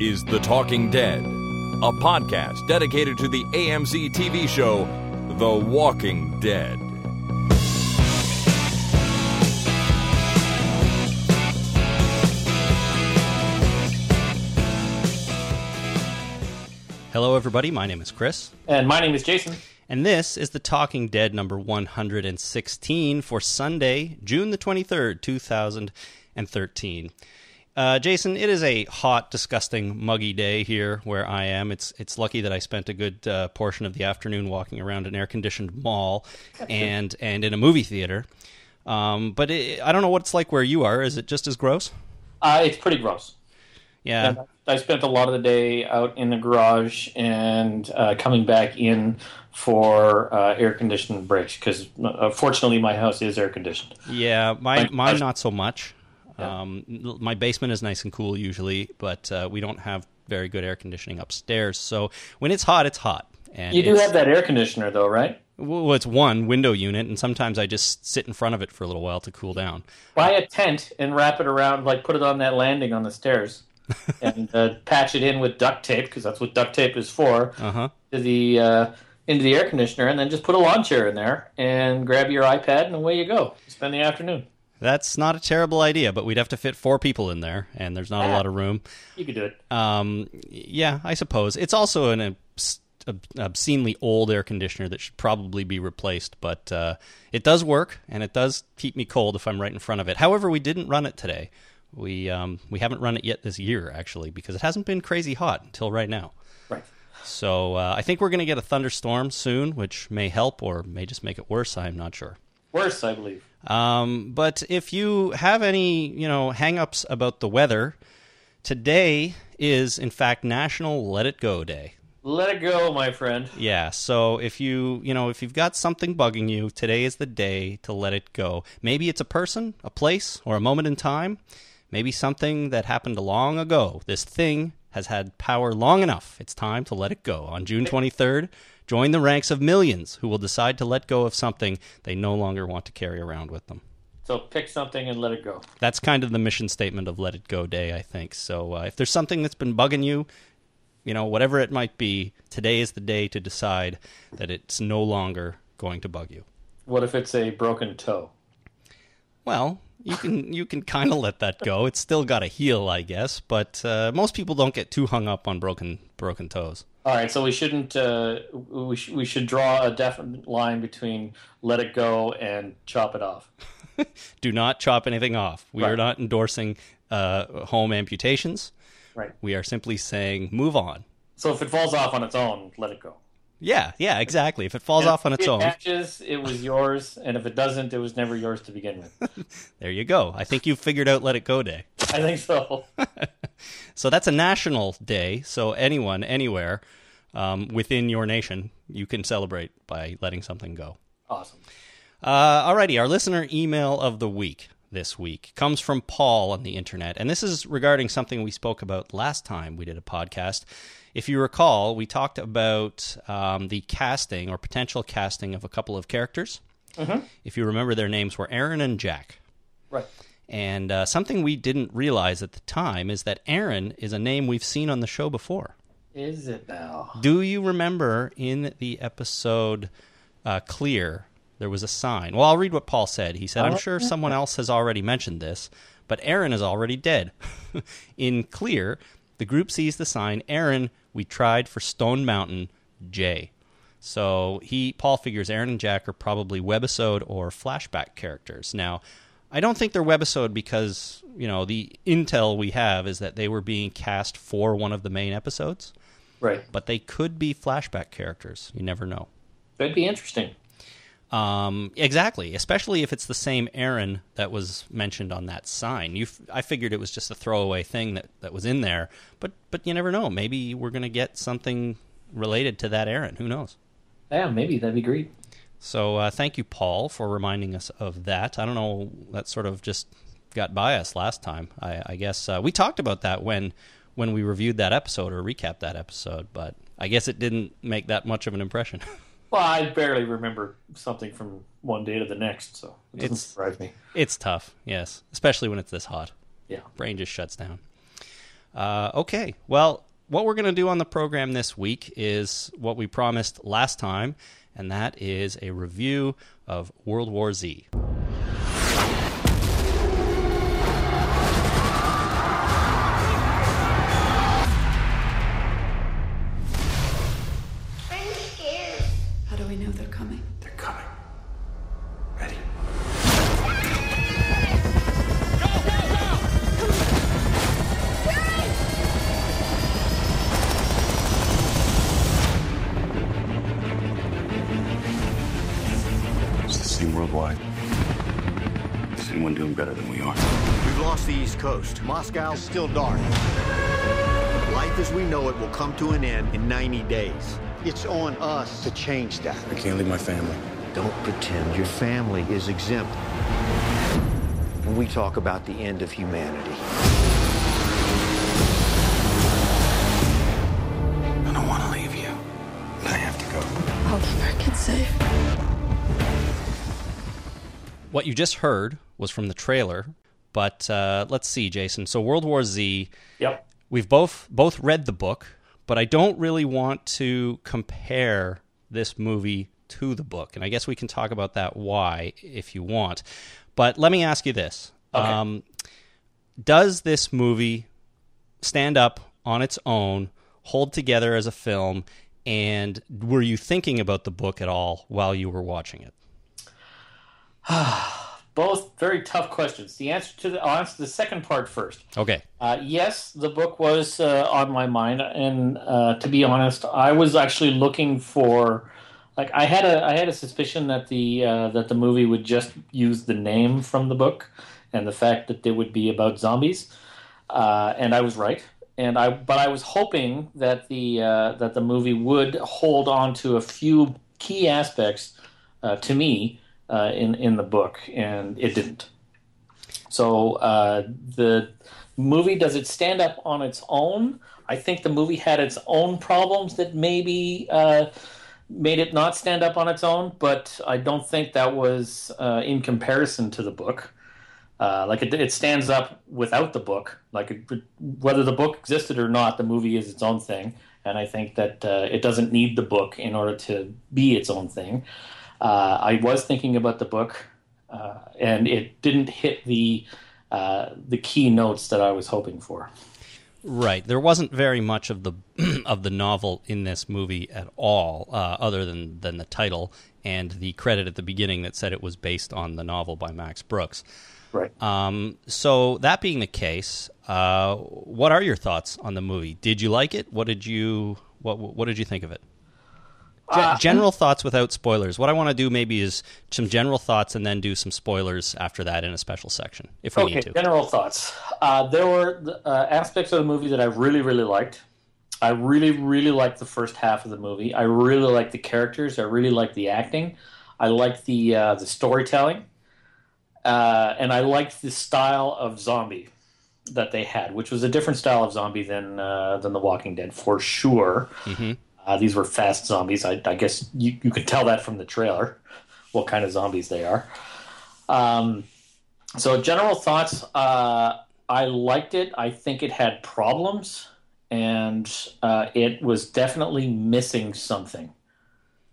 is The Talking Dead, a podcast dedicated to the AMC TV show The Walking Dead. Hello, everybody. My name is Chris, And my name is Jason. and this is The Talking Dead number 116 for Sunday, June the 23rd, 2013. Uh, Jason, it is a hot, disgusting, muggy day here where I am. It's it's lucky that I spent a good uh, portion of the afternoon walking around an air-conditioned mall and and in a movie theater. Um, but it, I don't know what it's like where you are. Is it just as gross? Uh, it's pretty gross. Yeah. And I spent a lot of the day out in the garage and uh, coming back in for uh, air conditioned breaks because uh, fortunately my house is air conditioned. Yeah, my, mine not so much. Um, my basement is nice and cool usually, but uh, we don't have very good air conditioning upstairs. So when it's hot, it's hot. And You do have that air conditioner though, right? well, it's one window unit, and sometimes I just sit in front of it for a little while to cool down. Buy a tent and wrap it around, like put it on that landing on the stairs, and uh, patch it in with duct tape because that's what duct tape is for. Uh huh. To the uh, into the air conditioner, and then just put a lawn chair in there and grab your iPad, and away you go. Spend the afternoon. That's not a terrible idea, but we'd have to fit four people in there, and there's not a Ah. lot of room. You could do it. Um, yeah, I suppose it's also an obs- obscenely old air conditioner that should probably be replaced, but uh, it does work and it does keep me cold if I'm right in front of it. However, we didn't run it today. We um, we haven't run it yet this year actually because it hasn't been crazy hot until right now. Right. So uh, I think we're going to get a thunderstorm soon, which may help or may just make it worse. I'm not sure. Worse, I believe. Um, but if you have any, you know, hang-ups about the weather, today is in fact National Let It Go Day. Let it go, my friend. Yeah, so if you, you know, if you've got something bugging you, today is the day to let it go. Maybe it's a person, a place, or a moment in time. Maybe something that happened long ago. This thing has had power long enough. It's time to let it go. On June 23rd, join the ranks of millions who will decide to let go of something they no longer want to carry around with them. So pick something and let it go. That's kind of the mission statement of Let It Go Day, I think. So uh, if there's something that's been bugging you, you know, whatever it might be, today is the day to decide that it's no longer going to bug you. What if it's a broken toe? Well, you can you can kind of let that go. It's still got to heal, I guess. But uh, most people don't get too hung up on broken broken toes. All right, so we shouldn't. Uh, we sh- we should draw a definite line between let it go and chop it off. Do not chop anything off. We are not endorsing uh, home amputations. Right. We are simply saying move on. So if it falls off on its own, let it go. Yeah, yeah, exactly. If it falls And off on its it own, matches, it was yours, and if it doesn't, it was never yours to begin with. there you go. I think you've figured out Let It Go Day. I think so. So that's a national day. So anyone, anywhere um, within your nation, you can celebrate by letting something go. awesome. Uh, alrighty, our listener email of the week this week comes from Paul on the internet, and this is regarding something we spoke about last time we did a podcast. If you recall, we talked about um, the casting or potential casting of a couple of characters. If you remember, their names were Aaron and Jack. Right. And uh, something we didn't realize at the time is that Aaron is a name we've seen on the show before. Is it now? Do you remember in the episode uh, Clear, there was a sign? Well, I'll read what Paul said. He said, I'm sure someone else has already mentioned this, but Aaron is already dead. in Clear, the group sees the sign, Aaron, we tried for Stone Mountain, J. So he, Paul figures Aaron and Jack are probably webisode or flashback characters. Now, I don't think they're webisode because, you know, the intel we have is that they were being cast for one of the main episodes Right. but they could be flashback characters. You never know. That'd be interesting. Um, exactly, especially if it's the same Aaron that was mentioned on that sign. You, f- I figured it was just a throwaway thing that, that was in there, but but you never know. Maybe we're gonna get something related to that Aaron. Who knows? Yeah, maybe that'd be great. So uh, thank you, Paul, for reminding us of that. I don't know, that sort of just got by us last time. I, I guess uh, we talked about that when when we reviewed that episode or recapped that episode, but I guess it didn't make that much of an impression. Well, I barely remember something from one day to the next, so it doesn't It's- surprise me. It's tough, yes, especially when it's this hot. Yeah. Brain just shuts down. Uh, okay, well, what we're going to do on the program this week is what we promised last time, and that is a review of World War Z. East Coast. Moscow is still dark. Life as we know it will come to an end in 90 days. It's on us to change that. I can't leave my family. Don't pretend your family is exempt. When we talk about the end of humanity, I don't want to leave you. But I have to go. I'll keep our kids safe. What you just heard was from the trailer, but uh, let's see, Jason. So World War Z, Yep. we've both both read the book, but I don't really want to compare this movie to the book, and I guess we can talk about that why if you want. But let me ask you this: um, Does this movie stand up on its own, hold together as a film, and were you thinking about the book at all while you were watching it? Both very tough questions. The answer to the I'll answer the second part first. Okay. Uh, yes, the book was uh, on my mind, and uh, to be honest, I was actually looking for, like, I had a I had a suspicion that the uh, that the movie would just use the name from the book, and the fact that it would be about zombies, uh, and I was right. And I, but I was hoping that the uh, that the movie would hold on to a few key aspects uh, to me uh, in in the book, and it didn't. So uh, the movie does it stand up on its own? I think the movie had its own problems that maybe uh, made it not stand up on its own, but I don't think that was uh, in comparison to the book. Uh, like it, it stands up without the book. Like it, whether the book existed or not, the movie is its own thing, and I think that uh, it doesn't need the book in order to be its own thing. Uh, I was thinking about the book, uh, and it didn't hit the uh, the key notes that I was hoping for. Right. There wasn't very much of the of the novel in this movie at all, uh, other than than the title and the credit at the beginning that said it was based on the novel by Max Brooks. Right. Um, so that being the case, uh, what are your thoughts on the movie? Did you like it? What did you what what did you think of it? Uh, general thoughts without spoilers. What I want to do maybe is some general thoughts and then do some spoilers after that in a special section if we okay. need to. General thoughts. Uh, there were uh, aspects of the movie that I really, really liked. I really, really liked the first half of the movie. I really liked the characters. I really liked the acting. I liked the uh, the storytelling, uh, and I liked the style of zombie that they had, which was a different style of zombie than uh, than The Walking Dead for sure. Uh, these were fast zombies. I, I guess you, you could tell that from the trailer, what kind of zombies they are. Um, so, general thoughts. Uh, I liked it. I think it had problems, and uh, it was definitely missing something,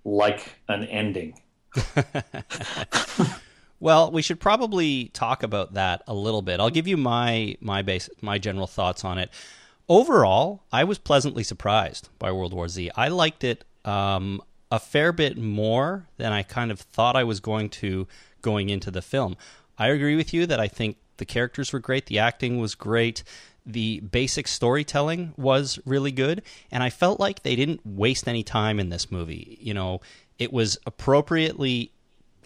like an ending. Well, we should probably talk about that a little bit. I'll give you my my base my general thoughts on it. Overall, I was pleasantly surprised by World War Z. I liked it um, a fair bit more than I kind of thought I was going to going into the film. I agree with you that I think the characters were great, the acting was great, the basic storytelling was really good, and I felt like they didn't waste any time in this movie. You know, it was appropriately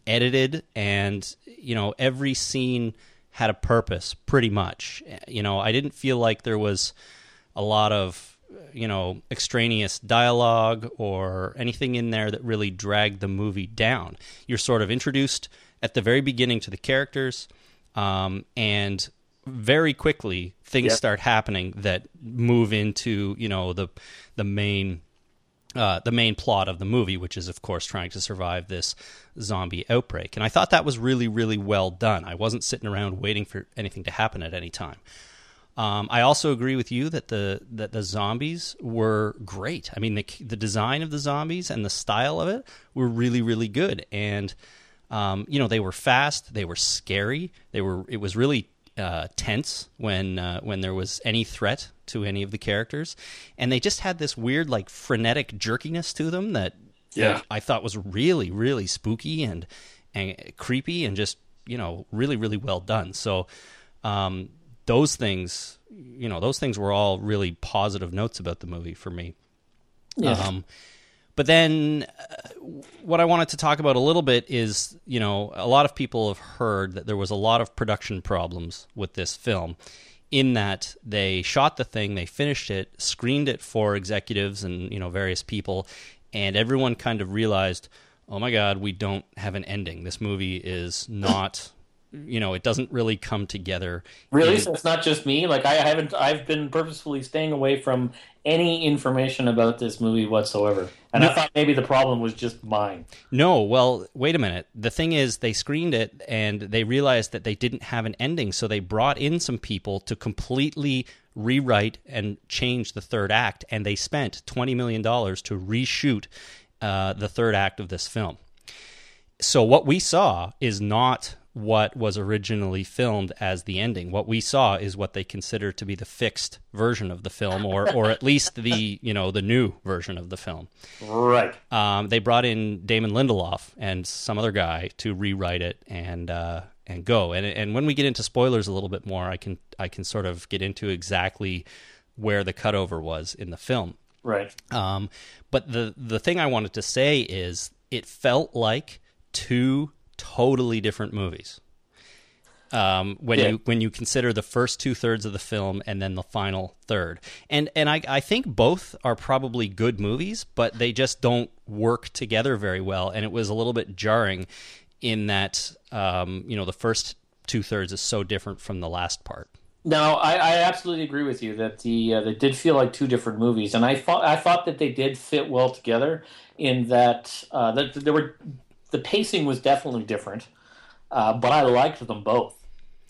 edited and you know every scene had a purpose pretty much you know i didn't feel like there was a lot of you know extraneous dialogue or anything in there that really dragged the movie down you're sort of introduced at the very beginning to the characters um, and very quickly things start happening that move into you know the the main uh, the main plot of the movie, which is, of course, trying to survive this zombie outbreak. And I thought that was really, really well done. I wasn't sitting around waiting for anything to happen at any time. Um, I also agree with you that the that the zombies were great. I mean, the the design of the zombies and the style of it were really really good, and um, you know they were fast, they were scary, they were it was really uh, tense when uh, when there was any threat to any of the characters, and they just had this weird like frenetic jerkiness to them that Yeah. I thought was really really spooky and and creepy and just you know really really well done. So um, those things you know those things were all really positive notes about the movie for me. Yeah. Um, but then, uh, what I wanted to talk about a little bit is, you know, a lot of people have heard that there was a lot of production problems with this film, in that they shot the thing, they finished it, screened it for executives and you know various people, and everyone kind of realized, oh my god, we don't have an ending. This movie is not, you know, it doesn't really come together. Really? in- So it's not just me. Like I haven't. I've been purposefully staying away from any information about this movie whatsoever. And I thought maybe the problem was just mine. No, well, wait a minute. The thing is, they screened it and they realized that they didn't have an ending, so they brought in some people to completely rewrite and change the third act, and they spent $20 million to reshoot uh, the third act of this film. So, what we saw is not what was originally filmed as the ending. What we saw is what they consider to be the fixed version of the film, or, or at least the you know the new version of the film Right. um, they brought in Damon Lindelof and some other guy to rewrite it and uh, and go. And and when we get into spoilers a little bit more, I can I can sort of get into exactly where the cutover was in the film. Right. Um, but the the thing I wanted to say is it felt like two totally different movies. Um, when Yeah. you when you consider the first two thirds of the film and then the final third, and and I, I think both are probably good movies, but they just don't work together very well, and it was a little bit jarring in that um, you know the first two thirds is so different from the last part. No, I, I absolutely agree with you that the uh, they did feel like two different movies, and I thought I thought that they did fit well together in that uh, that there were the pacing was definitely different, uh, but I liked them both.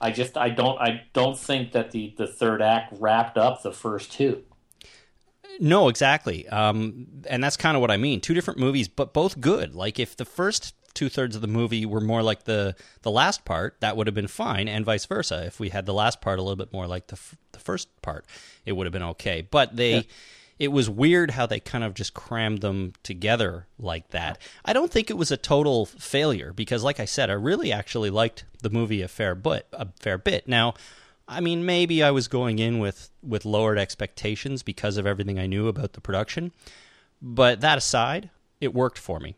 I just I don't I don't think that the the third act wrapped up the first two. No, exactly. Um, and that's kind of what I mean. Two different movies, but both good. Like if the first two thirds of the movie were more like the the last part, that would have been fine, and vice versa. If we had the last part a little bit more like the f- the first part, it would have been okay. But they. It was weird how they kind of just crammed them together like that. I don't think it was a total failure because, like I said, I really actually liked the movie a fair bit. A fair bit. Now, I mean, maybe I was going in with with lowered expectations because of everything I knew about the production. But that aside, it worked for me,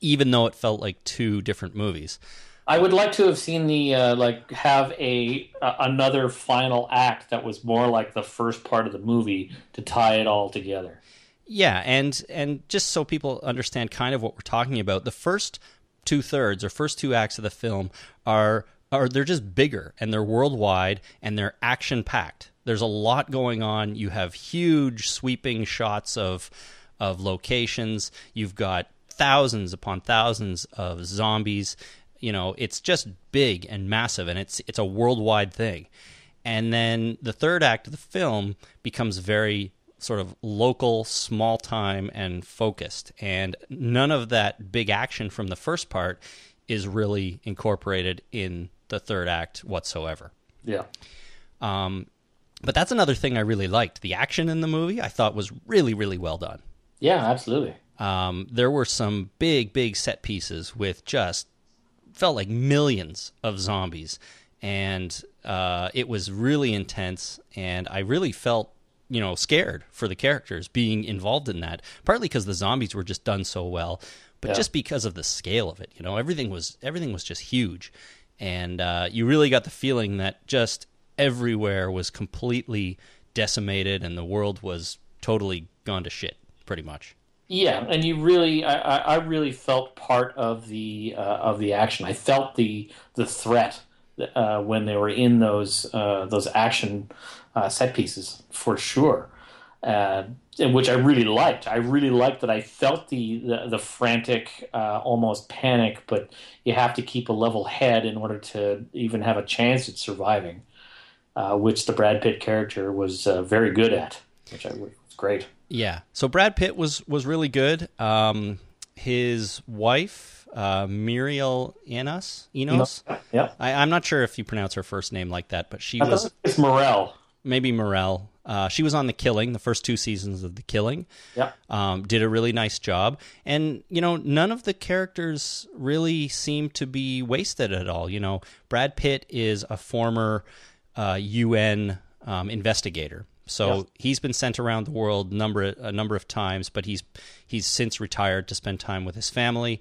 even though it felt like two different movies. I would like to have seen the uh, like have a uh, another final act that was more like the first part of the movie to tie it all together. Yeah, and and just so people understand kind of what we're talking about, the first two thirds or first two acts of the film are are they're just bigger and they're worldwide and they're action packed. There's a lot going on. You have huge sweeping shots of of locations. You've got thousands upon thousands of zombies. You know, it's just big and massive and it's it's a worldwide thing. And then the third act of the film becomes very sort of local, small time, and focused. And none of that big action from the first part is really incorporated in the third act whatsoever. Yeah. Um, but that's another thing I really liked. The action in the movie I thought was really, really well done. Yeah, absolutely. Um, there were some big, big set pieces with just felt like millions of zombies, and uh, it was really intense. And I really felt, you know, scared for the characters being involved in that. Partly because the zombies were just done so well, but Yeah. just because of the scale of it. You know, everything was everything was just huge, and uh, you really got the feeling that just everywhere was completely decimated, and the world was totally gone to shit, pretty much. Yeah, and you really, I, I really felt part of the uh, of the action. I felt the the threat uh, when they were in those uh, those action uh, set pieces for sure, uh, and which I really liked. I really liked that. I felt the the, the frantic, uh, almost panic, but you have to keep a level head in order to even have a chance at surviving. uh, which the Brad Pitt character was very good at, which I was great. Yeah. So Brad Pitt was was really good. Um, his wife, uh, Muriel Enos, Enos. Yeah, I, I'm not sure if you pronounce her first name like that, but she I was it's Morel. maybe Morel. Uh, she was on The Killing, the first two seasons of The Killing. Yeah, Um, did a really nice job, and you know none of the characters really seem to be wasted at all. You know, Brad Pitt is a former uh, UN um, investigator, so he's been sent around the world number a number of times, but he's he's since retired to spend time with his family.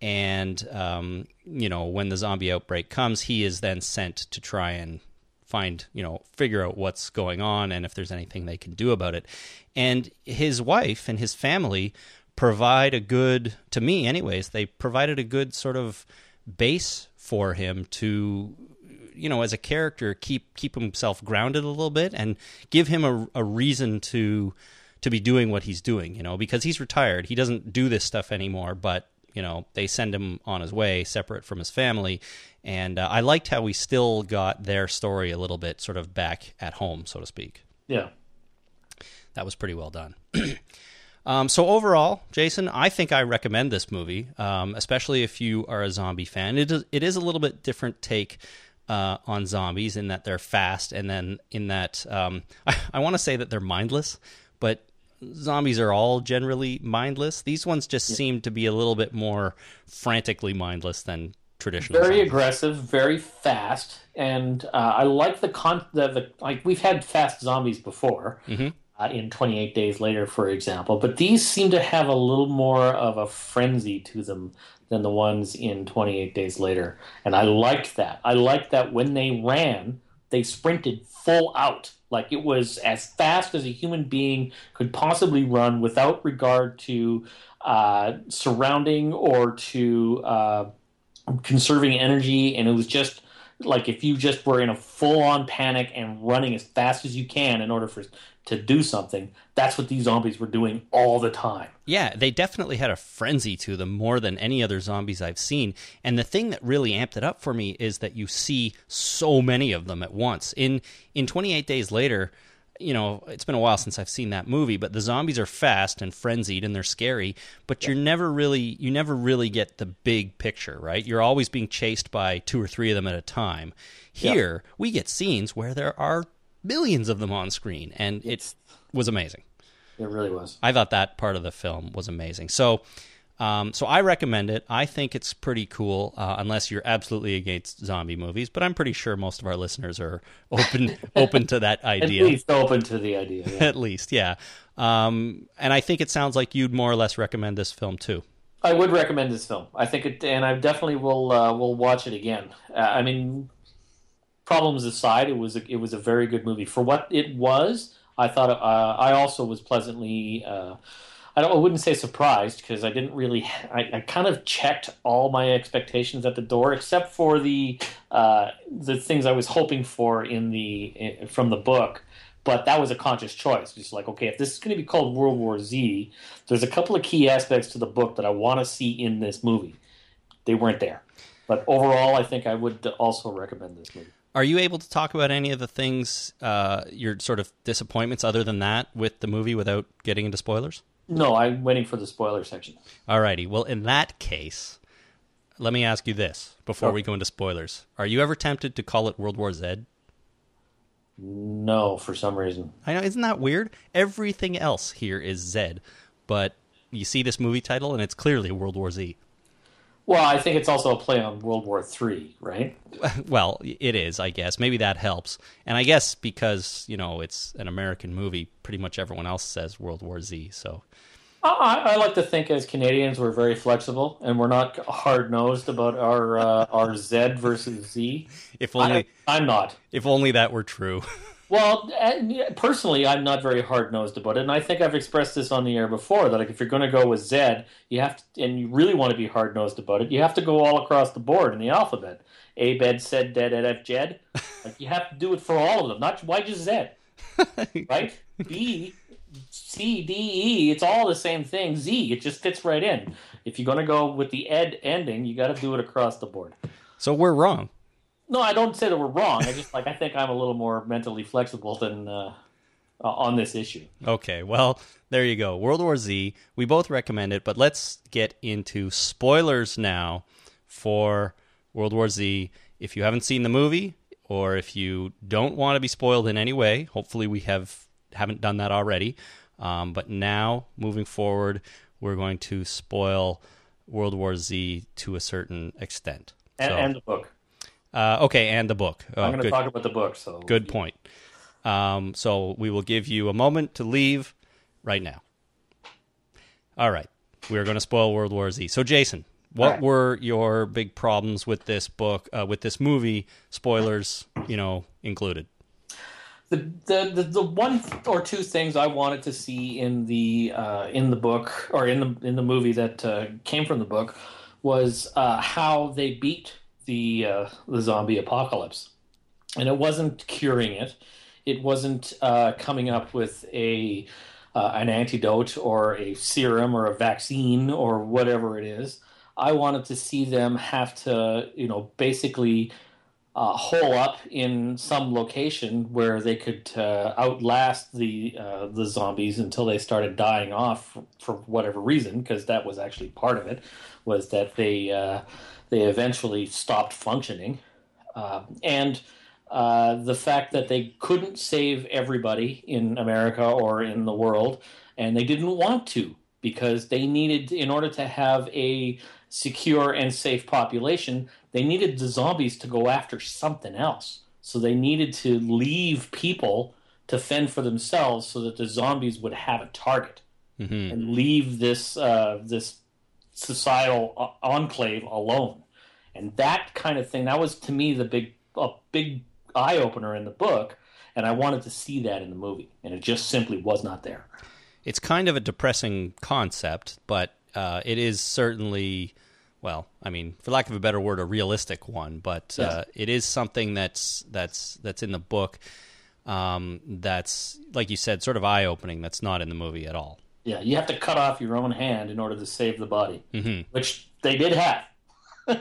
And um, you know, when the zombie outbreak comes, he is then sent to try and find you know figure out what's going on and if there's anything they can do about it and his wife and his family provide a good to me anyways they provided a good sort of base for him to you know as a character keep keep himself grounded a little bit and give him a, a reason to to be doing what he's doing you know because he's retired. He doesn't do this stuff anymore but you know they send him on his way separate from his family. And uh, i liked how we still got their story a little bit sort of back at home so to speak. Yeah. that was pretty well done. Um, so overall jason i think i recommend this movie um, especially if you are a zombie fan. It is, it is a little bit different take uh, on zombies in that they're fast and then in that um, I, I want to say that they're mindless but zombies are all generally mindless these ones just seem to be a little bit more frantically mindless than traditional Very zombies. aggressive, very fast, and uh, I like the con. The, the like we've had fast zombies before. Uh, in 28 Days Later, for example, but these seem to have a little more of a frenzy to them than the ones in 28 Days Later, and I liked that. I liked that when they ran, they sprinted full out, like it was as fast as a human being could possibly run, without regard to uh, surrounding or to uh, conserving energy. And it was just like if you just were in a full-on panic and running as fast as you can in order for to do something that's what these zombies were doing all the time Yeah, they definitely had a frenzy to them more than any other zombies I've seen. And the thing that really amped it up for me is that you see so many of them at once. In in 28 Days Later, you know, it's been a while since I've seen that movie, but the zombies are fast and frenzied and they're scary, but you're never really you never really get the big picture, right? You're always being chased by two or three of them at a time. Here, we get scenes where there are millions of them on screen and it was amazing. it really was I thought that part of the film was amazing. So, um, so I recommend it. I think it's pretty cool, uh, unless you're absolutely against zombie movies. But I'm pretty sure most of our listeners are open open to that idea. at least open to the idea yeah. At least, yeah. Um, and I think it sounds like you'd more or less recommend this film too. i would recommend this film i think it and i definitely will uh, will watch it again uh, i mean problems aside it was a, it was a very good movie for what it was i thought uh, i also was pleasantly uh, I, I wouldn't say surprised because I didn't really. I, I kind of checked all my expectations at the door, except for the uh, the things I was hoping for in the in, from the book. But that was a conscious choice. Just like, okay, if this is going to be called World War Z, there's a couple of key aspects to the book that I want to see in this movie. They weren't there, but overall, I think I would also recommend this movie. Are you able to talk about any of the things, uh, your sort of disappointments, other than that, with the movie without getting into spoilers? No, I'm waiting for the spoiler section. Alrighty. Well, in that case, let me ask you this before we go into spoilers: Are you ever tempted to call it World War Z? No, for some reason. I know, isn't that weird? Everything else here is Z, but you see this movie title and it's clearly World War Z. Well, I think it's also a play on World War Three, right? Well, it is, I guess. Maybe that helps. And I guess because, you know, it's an American movie, pretty much everyone else says World War Z. So, I, I like to think as Canadians we're very flexible and we're not hard nosed about our uh, our Z versus Z. if only I, I'm not. if only that were true. Well, personally, I'm not very hard nosed about it, and I think I've expressed this on the air before. That like, if you're going to go with Z, you have to, and you really want to be hard nosed about it, you have to go all across the board in the alphabet. A, bed, said, dead, ed, f, jed. Like you have to do it for all of them. Not why just Z, right? B, C, D, E. It's all the same thing. Z. It just fits right in. If you're going to go with the ed ending, you got to do it across the board. so we're wrong. No, I don't say that we're wrong. I just like I think I'm a little more mentally flexible than uh, uh, on this issue. Okay, well, there you go. World War Z. We both recommend it, but let's get into spoilers now for World War Z. If you haven't seen the movie, or if you don't want to be spoiled in any way, hopefully we have haven't done that already. Um, but now, moving forward, we're going to spoil World War Z to a certain extent. And, So- and the book. Uh, okay, and the book. Oh, I'm going to talk about the book. So Good point. Um, so we will give you a moment to leave right now. All right. We are going to spoil World War Z. So, Jason, what All right. were your big problems with this book, uh, with this movie? Spoilers, you know, included. the, the the the one or two things I wanted to see in the uh, in the book or in the in the movie that uh, came from the book was uh, how they beat the uh, the zombie apocalypse, and it wasn't curing it. It wasn't uh, coming up with a uh, an antidote or a serum or a vaccine or whatever it is. I wanted to see them have to, you know, basically uh, hole up in some location where they could uh, outlast the uh, the zombies until they started dying off for, for whatever reason, because that was actually part of it, was that they uh, they eventually stopped functioning, uh, and uh, the fact that they couldn't save everybody in America or in the world, and they didn't want to because they needed, in order to have a secure and safe population, they needed the zombies to go after something else. So they needed to leave people to fend for themselves so that the zombies would have a target Mm-hmm. and leave this uh, this societal uh, enclave alone. And that kind of thing, that was to me the big a big eye opener in the book, and I wanted to see that in the movie, and it just simply was not there. It's kind of a depressing concept, but uh, it is certainly, well, I mean, for lack of a better word, a realistic one. But uh, it is something that's that's that's in the book. Um, that's like you said, sort of eye opening. That's not in the movie at all. Yeah, you have to cut off your own hand in order to save the body, hmm which they did have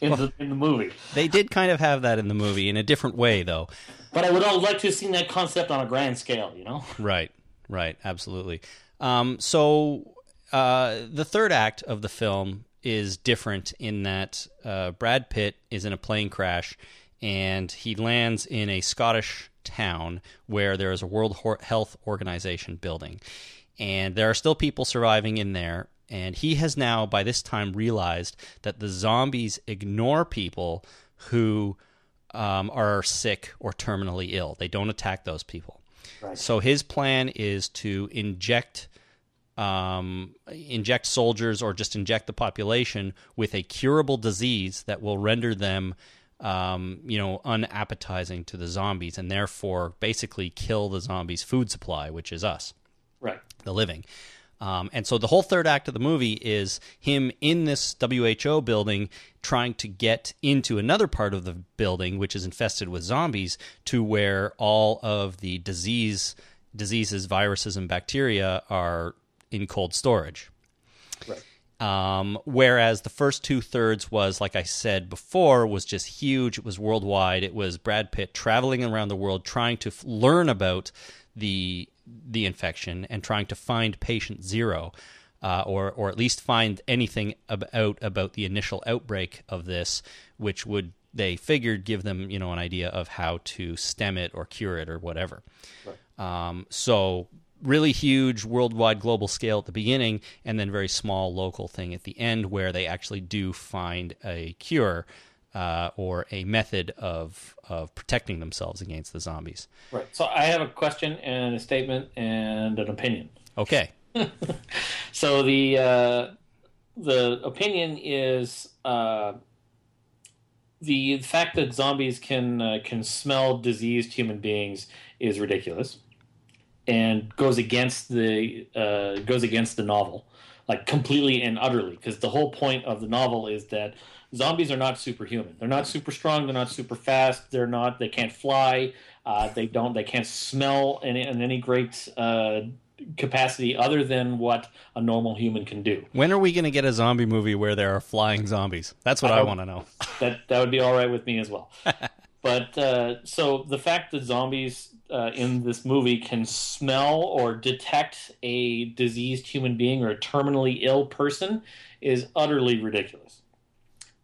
in the in the movie. They did kind of have that in the movie in a different way, though. But I would liked to have seen that concept on a grand scale. You know, Right, right, absolutely. Um, so uh, the third act of the film is different in that uh, Brad Pitt is in a plane crash and he lands in a Scottish town where there is a World Health Organization building. And there are still people surviving in there. And he has now, by this time, realized that the zombies ignore people who um, are sick or terminally ill. They don't attack those people. Right. So his plan is to inject um, inject soldiers or just inject the population with a curable disease that will render them um, you know unappetizing to the zombies and therefore basically kill the zombies food supply which is us? The living. Um, and so the whole third act of the movie is him in this WHO building trying to get into another part of the building, which is infested with zombies, to where all of the disease, diseases, viruses, and bacteria are in cold storage. Right. Um, whereas the first two thirds was, like I said before, was just huge. It was worldwide. It was Brad Pitt traveling around the world trying to f- learn about the the infection and trying to find patient zero, uh, or or at least find anything about about the initial outbreak of this, which would they figured give them you know an idea of how to stem it or cure it or whatever. Um, so really huge worldwide global scale at the beginning and then very small local thing at the end where they actually do find a cure uh, or a method of of protecting themselves against the zombies. Right. So I have a question and a statement and an opinion. Okay. So the uh, the opinion is uh, the fact that zombies can uh, can smell diseased human beings is ridiculous, and goes against the uh, goes against the novel, like completely and utterly. Because the whole point of the novel is that zombies are not superhuman. They're not super strong. They're not super fast. They're not. They can't fly. Uh, they don't. They can't smell in, in any great uh, capacity other than what a normal human can do. When are we going to get a zombie movie where there are flying zombies? That's what I, I want to know. That that would be all right with me as well. but uh, so the fact that zombies uh, in this movie can smell or detect a diseased human being or a terminally ill person is utterly ridiculous.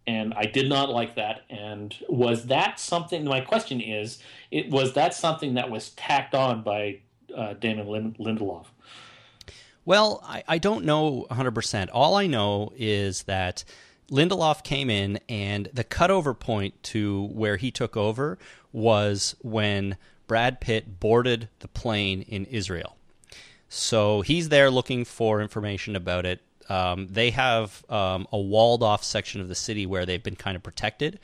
And I did not like that. And was that something? My question is, it was that something that was tacked on by uh, Damon Lindelof? Well, I, I don't know 100%. All I know is that Lindelof came in, and the cutover point to where he took over was when Brad Pitt boarded the plane in Israel. So he's there looking for information about it. Um, they have um, a walled off section of the city where they've been kind of protected.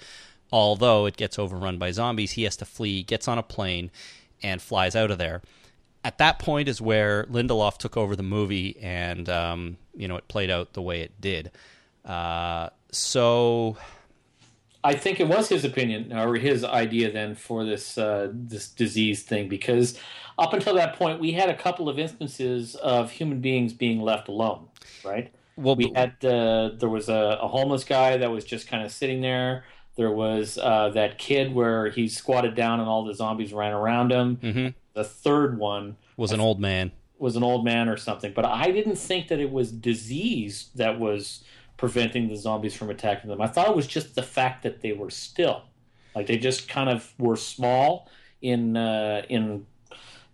Although it gets overrun by zombies, he has to flee, gets on a plane, and flies out of there. At that point is where Lindelof took over the movie, and um, you know it played out the way it did. Uh, so I think it was his opinion or his idea then for this uh, this disease thing because up until that point we had a couple of instances of human beings being left alone, right? Well, we had uh, there was a, a, homeless guy that was just kind of sitting there. There was uh, that kid where he squatted down and all the zombies ran around him. Mm-hmm. The third one was an old man. Was an old man or something, but I didn't think that it was disease that was preventing the zombies from attacking them. I thought it was just the fact that they were still, like they just kind of were small in uh, in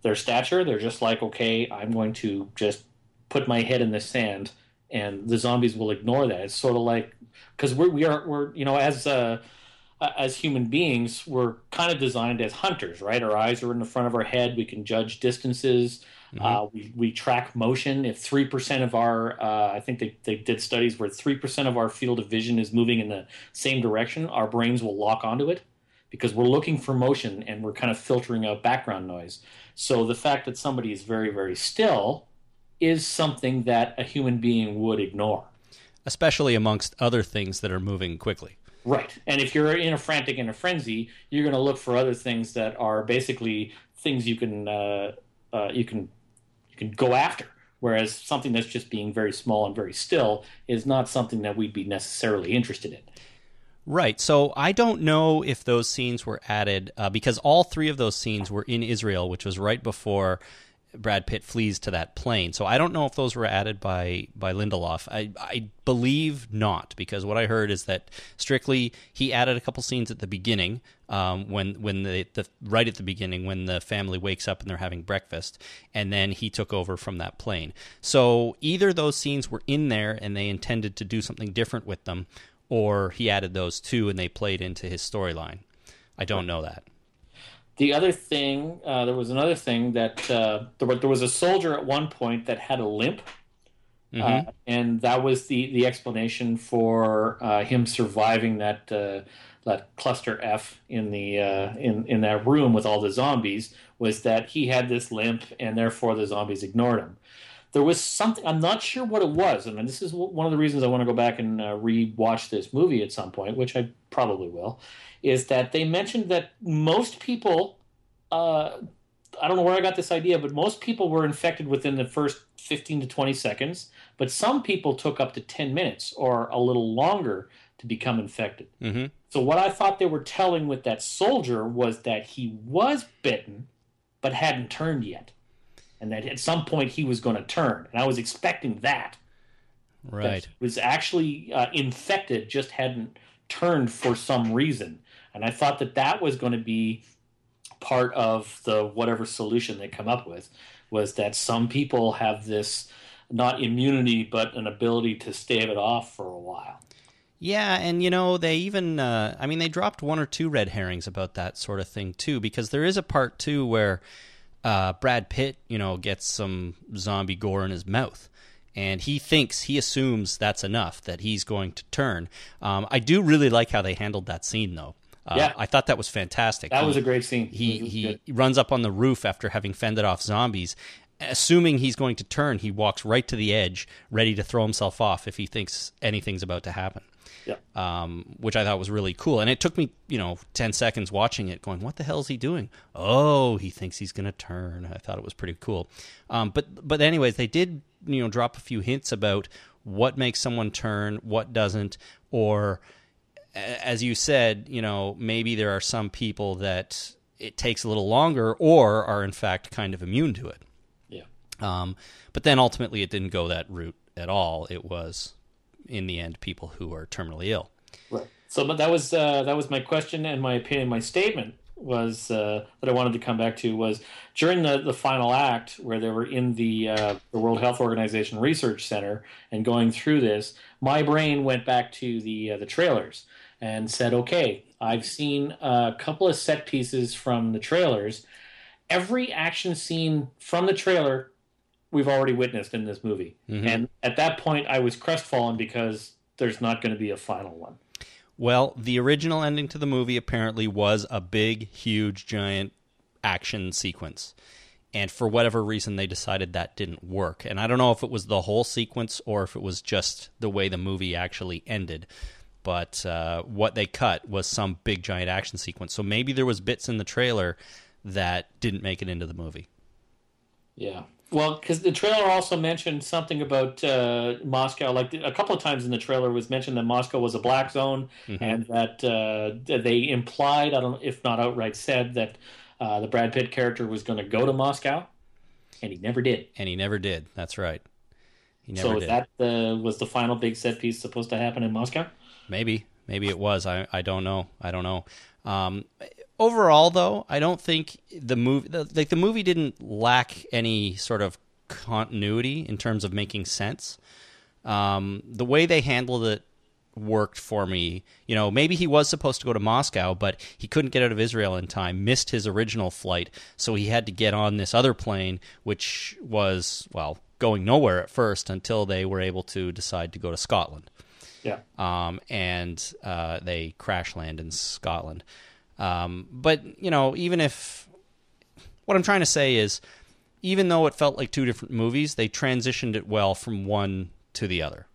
their stature. They're just like, okay, I'm going to just put my head in the sand, and the zombies will ignore that. It's sort of like because we're we are we're you know as uh, as human beings we're kind of designed as hunters, right? Our eyes are in the front of our head. We can judge distances. Mm-hmm. Uh, we, we track motion. If 3% of our, uh, I think they, they did studies where 3% of our field of vision is moving in the same direction, our brains will lock onto it because we're looking for motion and we're kind of filtering out background noise. So the fact that somebody is very, very still is something that a human being would ignore. Especially amongst other things that are moving quickly. Right. And if you're in a frantic and a frenzy, you're going to look for other things that are basically things you can uh, uh, you can can go after. Whereas something that's just being very small and very still is not something that we'd be necessarily interested in. Right. So I don't know if those scenes were added uh, because all three of those scenes were in Israel, which was right before Brad Pitt flees to that plane. So I don't know if those were added by by Lindelof. I I believe not because what I heard is that strictly he added a couple scenes at the beginning um, when when the, the right at the beginning when the family wakes up and they're having breakfast, and then he took over from that plane. So either those scenes were in there and they intended to do something different with them, or he added those too and they played into his storyline. I don't know that. The other thing, uh, there was another thing that uh, there, there, was a soldier at one point that had a limp, uh, mm-hmm. uh, and that was the the explanation for uh, him surviving that uh, that cluster F in the in in that room with all the zombies was that he had this limp, and therefore the zombies ignored him. There was something I'm not sure what it was, I and mean, this is one of the reasons I want to go back and re-watch this movie at some point, which I probably will is that they mentioned that most people, uh, I don't know where I got this idea, but most people were infected within the first 15 to 20 seconds, but some people took up to 10 minutes or a little longer to become infected. Mm-hmm. So, what I thought they were telling with that soldier was that he was bitten, but hadn't turned yet. And that at some point he was going to turn. And I was expecting that. Right. That was actually uh, infected, just hadn't turned for some reason. And I thought that that was going to be part of the whatever solution they come up with was that some people have this not immunity but an ability to stave it off for a while. Yeah, and you know they even uh, I mean they dropped one or two red herrings about that sort of thing too because there is a part too where uh, Brad Pitt you know gets some zombie gore in his mouth and he thinks he assumes that's enough that he's going to turn. Um, I do really like how they handled that scene though. Uh, yeah. I thought that was fantastic. That he, was a great scene. He he runs up on the roof after having fended off zombies. Assuming he's going to turn, he walks right to the edge, ready to throw himself off if he thinks anything's about to happen. Yeah. um, which I thought was really cool. And it took me, you know, 10 seconds watching it going, what the hell is he doing? Oh, he thinks he's going to turn. I thought it was pretty cool. Um, but, but anyways, they did, you know, drop a few hints about what makes someone turn, what doesn't, or as you said, you know, maybe there are some people that it takes a little longer or are in fact kind of immune to it. Yeah. Um, but then ultimately, it didn't go that route at all. It was, in the end, people who are terminally ill. Right. So, but that was uh, that was my question and my opinion. My statement was uh, that I wanted to come back to was during the, the final act where they were in the uh, the World Health Organization Research Center and going through this. My brain went back to the uh, the trailers and said, "Okay, I've seen a couple of set pieces from the trailers. Every action scene from the trailer." We've already witnessed in this movie, mm-hmm. and at that point, I was crestfallen because there's not going to be a final one. Well, the original ending to the movie apparently was a big, huge, giant action sequence. And for whatever reason, they decided that didn't work. And I don't know if it was the whole sequence or if it was just the way the movie actually ended. But uh, what they cut was some big, giant action sequence. So maybe there was bits in the trailer that didn't make it into the movie. Yeah. Well, because the trailer also mentioned something about uh, Moscow. Like a couple of times in the trailer was mentioned that Moscow was a black zone, and that uh, they implied, I don't, if not outright said, that uh, the Brad Pitt character was going to go to Moscow, and he never did. And he never did. That's right. He never So did. that the was the final big set piece supposed to happen in Moscow? Maybe, maybe it was. I, I don't know. I don't know. Um, overall, though, I don't think the movie the, like the movie didn't lack any sort of continuity in terms of making sense. Um, the way they handled it worked for me. You know, maybe he was supposed to go to Moscow, but he couldn't get out of Israel in time, missed his original flight, so he had to get on this other plane, which was, well, going nowhere at first until they were able to decide to go to Scotland Yeah. um, and uh, they crash land in Scotland. Um, but you know, even if what I'm trying to say is, even though it felt like two different movies, they transitioned it well from one to the other.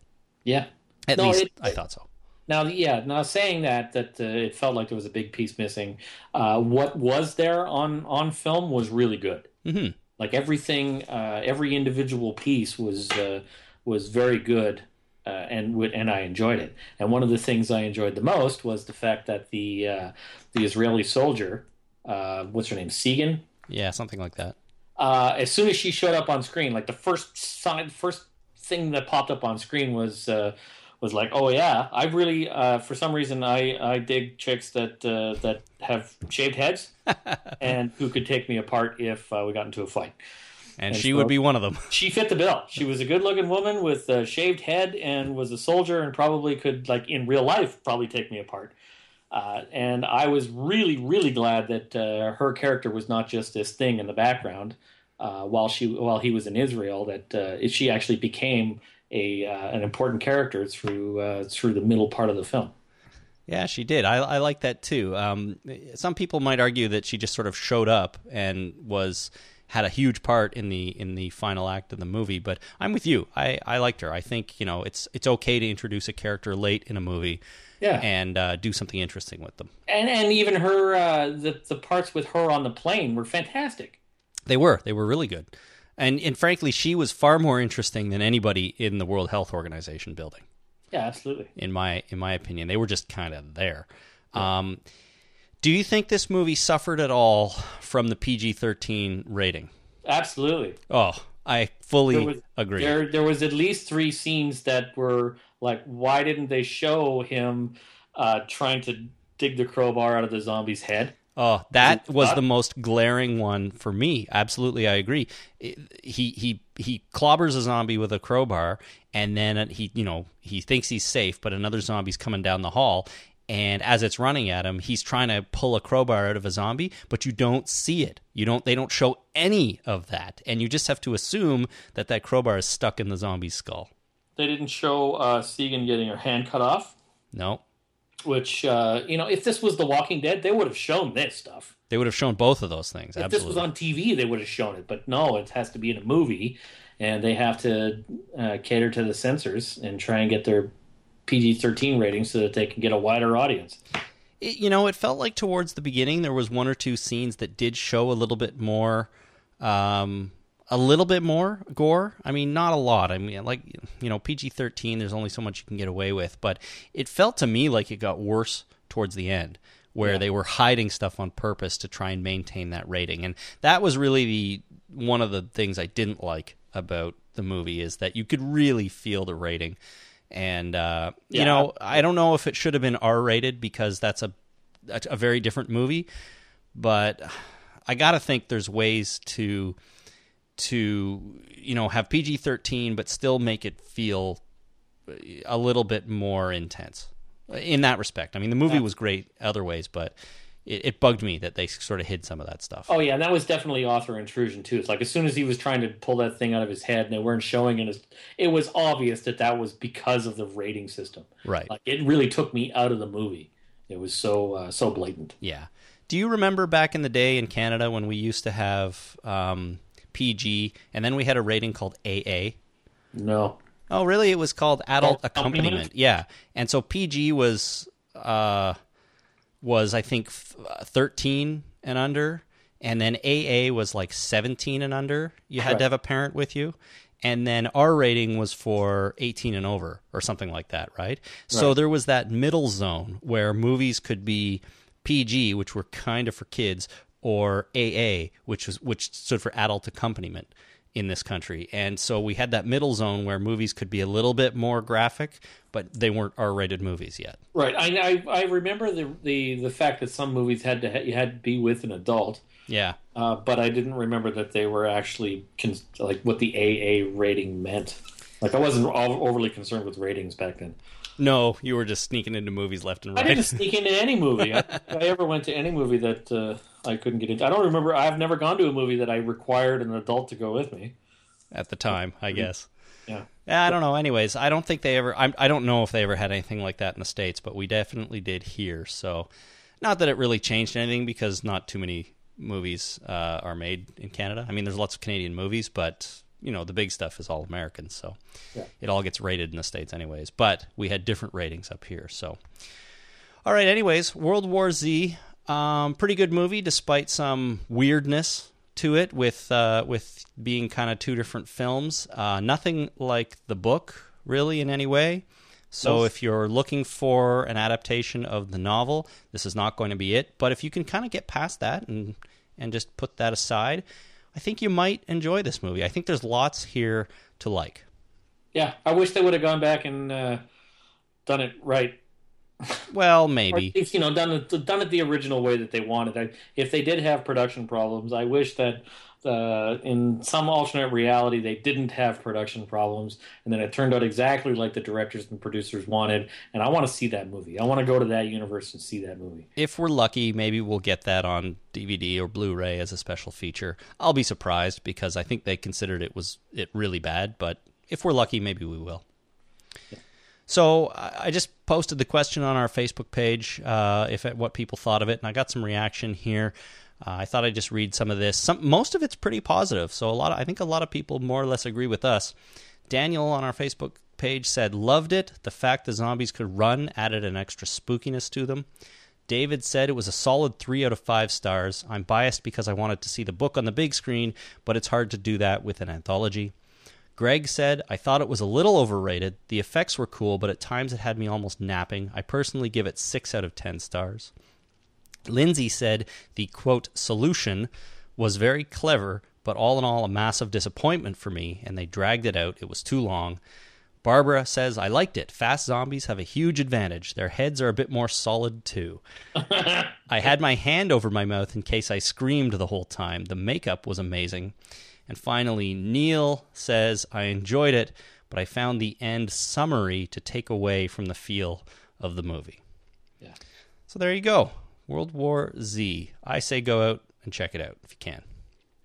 Yeah. At No, least it- I thought so. Now, yeah, now saying that that uh, it felt like there was a big piece missing. Uh, what was there on on film was really good. hmm Like everything, uh, every individual piece was uh, was very good, uh, and and I enjoyed it. And one of the things I enjoyed the most was the fact that the uh, the Israeli soldier, uh, what's her name, Segen, Yeah, something like that. uh, as soon as she showed up on screen, like the first sign, first thing that popped up on screen was uh, was like, oh yeah, I really, uh, for some reason, I I dig chicks that uh, that have shaved heads and who could take me apart if uh, we got into a fight. And And she so- would be one of them. She fit the bill. She was a good-looking woman with a shaved head and was a soldier and probably could, like in real life, probably take me apart. Uh, and I was really, really glad that uh, her character was not just this thing in the background uh, while she while he was in Israel. That uh, she actually became a uh, an important character through uh, through the middle part of the film. Yeah, she did. I, I like that too. Um, some people might argue that she just sort of showed up and was had a huge part in the in the final act of the movie. But I'm with you. I, I liked her. I think you know it's it's okay to introduce a character late in a movie, Yeah. and uh, do something interesting with them. And and even her uh, the the parts with her on the plane were fantastic. They were they were really good, and and frankly, she was far more interesting than anybody in the World Health Organization building. Yeah, absolutely. in my in my opinion. They were just kind of there. Um, do you think this movie suffered at all from the PG thirteen rating? Absolutely. Oh, I fully there was, agree. There, there was at least three scenes that were like, why didn't they show him uh, trying to dig the crowbar out of the zombie's head? Oh, that was the most glaring one for me. Absolutely, I agree. He he he clobbers a zombie with a crowbar, and then he you know he thinks he's safe, but another zombie's coming down the hall, and as it's running at him, he's trying to pull a crowbar out of a zombie, but you don't see it. You don't. They don't show any of that, and you just have to assume that that crowbar is stuck in the zombie's skull. They didn't show uh, Segen getting her hand cut off, No, which, uh, you know, if this was The Walking Dead, they would have shown this stuff. they would have shown both of those things. If Absolutely. this was on TV, they would have shown it. But no, it has to be in a movie, and they have to uh, cater to the censors and try and get their PG thirteen rating so that they can get a wider audience. It, you know, it felt like towards the beginning there was one or two scenes that did show a little bit more, um, a little bit more gore. I mean, not a lot. I mean, like you know, PG thirteen. There's only so much you can get away with, but it felt to me like it got worse towards the end where Yeah. they were hiding stuff on purpose to try and maintain that rating. And that was really the one of the things I didn't like about the movie is that you could really feel the rating. And uh, you know, I don't know if it should have been R rated because that's a a a very different movie, but I got to think there's ways to to you know have PG-13 but still make it feel a little bit more intense in that respect. I mean, the movie was great other ways, but it, it bugged me that they sort of hid some of that stuff. Oh yeah, and that was definitely author intrusion too. It's like as soon as he was trying to pull that thing out of his head and they weren't showing it, it was obvious that that was because of the rating system. Right. Like it really took me out of the movie. It was so uh, so blatant. Yeah. Do you remember back in the day in Canada when we used to have um, PG and then we had a rating called AA? No. Oh, really? It was called adult accompaniment? accompaniment. Yeah, and so PG was uh, was I think f- uh, thirteen and under, and then AA was like seventeen and under. You had Right. to have a parent with you, and then R rating was for eighteen and over or something like that, right? So there was that middle zone where movies could be PG, which were kind of for kids, or AA, which was which stood for adult accompaniment in this country. And so we had that middle zone where movies could be a little bit more graphic, but they weren't R-rated movies yet. Right. I, I I remember the the the fact that some movies had to ha- you had to be with an adult, Yeah. uh, but I didn't remember that they were actually cons- like what the AA rating meant. Like I wasn't o- overly concerned with ratings back then. No, you were just sneaking into movies left and right. I didn't sneak into any movie. I, I ever went to any movie that uh, I couldn't get into. I don't remember. I've never gone to a movie that I required an adult to go with me. at the time, I guess. Yeah. Yeah, I don't know. Anyways, I don't think they ever. I'm, I don't know if they ever had anything like that in the states, but we definitely did here. So, not that it really changed anything because not too many movies uh, are made in Canada. I mean, there's lots of Canadian movies, but you know the big stuff is all American, so Yeah. it all gets rated in the states, anyways. But we had different ratings up here. So, all right. Anyways, World War Z, um, pretty good movie despite some weirdness to it with uh, with being kind of two different films. Uh, nothing like the book really in any way. So if you're looking for an adaptation of the novel, this is not going to be it. But if you can kind of get past that and and just put that aside, I think you might enjoy this movie. I think there's lots here to like. Yeah, I wish they would have gone back and uh, done it right. Well, maybe. at least, you know, done it done it the original way that they wanted. I, if they did have production problems, I wish that uh, in some alternate reality they didn't have production problems, and then it turned out exactly like the directors and producers wanted. And I want to see that movie. I want to go to that universe and see that movie. if we're lucky, maybe we'll get that on DVD or Blu-ray as a special feature. I'll be surprised because I think they considered it was it really bad, but if we're lucky, maybe we will. So I just posted the question on our Facebook page, uh, if what people thought of it, and I got some reaction here. Uh, I thought I'd just read some of this. Some most of it's pretty positive, so a lot. Of, I think a lot of people more or less agree with us. Daniel on our Facebook page said loved it. The fact the zombies could run added an extra spookiness to them. David said it was a solid three out of five stars. I'm biased because I wanted to see the book on the big screen, but it's hard to do that with an anthology. Greg said, I thought it was a little overrated. The effects were cool, but at times it had me almost napping. I personally give it 6 out of 10 stars. Lindsay said the quote solution was very clever, but all in all a massive disappointment for me, and they dragged it out. It was too long. Barbara says, I liked it. Fast zombies have a huge advantage. Their heads are a bit more solid, too. I had my hand over my mouth in case I screamed the whole time. The makeup was amazing. And finally, Neil says, I enjoyed it, but I found the end summary to take away from the feel of the movie. Yeah. So there you go. World War Z. I say go out and check it out if you can.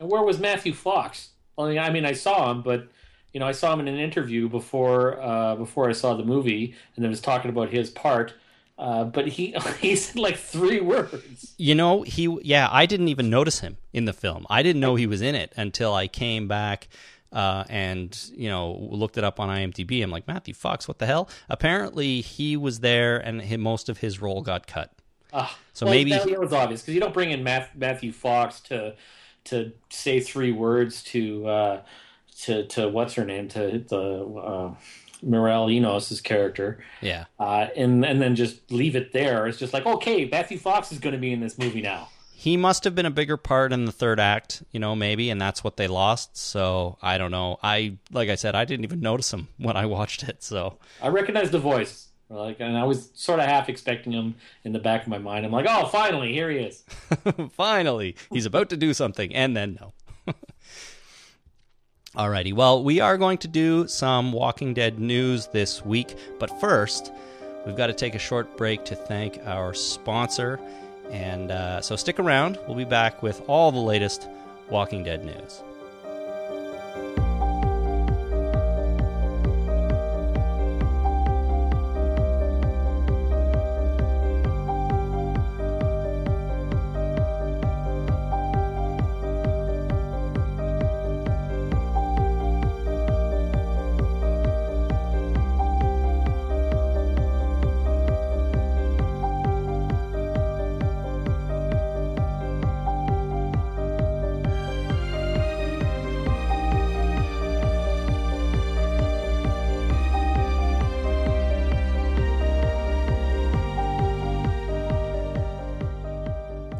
And where was Matthew Fox? Well, I mean, I saw him, but you know, I saw him in an interview before uh, before I saw the movie, and it was talking about his part. Uh, but he he said like three words. You know, he yeah, I didn't even notice him in the film. I didn't know he was in it until I came back uh, and you know looked it up on IMDb. I'm like Matthew Fox, what the hell? Apparently, he was there, and most of his role got cut. Ah, So well, maybe- that was obvious because you don't bring in Math- Matthew Fox to to say three words to uh, to to what's her name to the uh, Mireille Enos's character, Yeah, uh, and and then just leave it there. It's just like okay, Matthew Fox is going to be in this movie now. he must have been a bigger part in the third act, you know, maybe, and that's what they lost. So I don't know. I like I said, I didn't even notice him when I watched it. So I recognize the voice. Like, and I was sort of half expecting him in the back of my mind. I'm like, oh, finally, here he is. finally, he's about to do something, and then no. Alrighty, well, we are going to do some Walking Dead news this week, but first, we've got to take a short break to thank our sponsor. And uh, so stick around. We'll be back with all the latest Walking Dead news.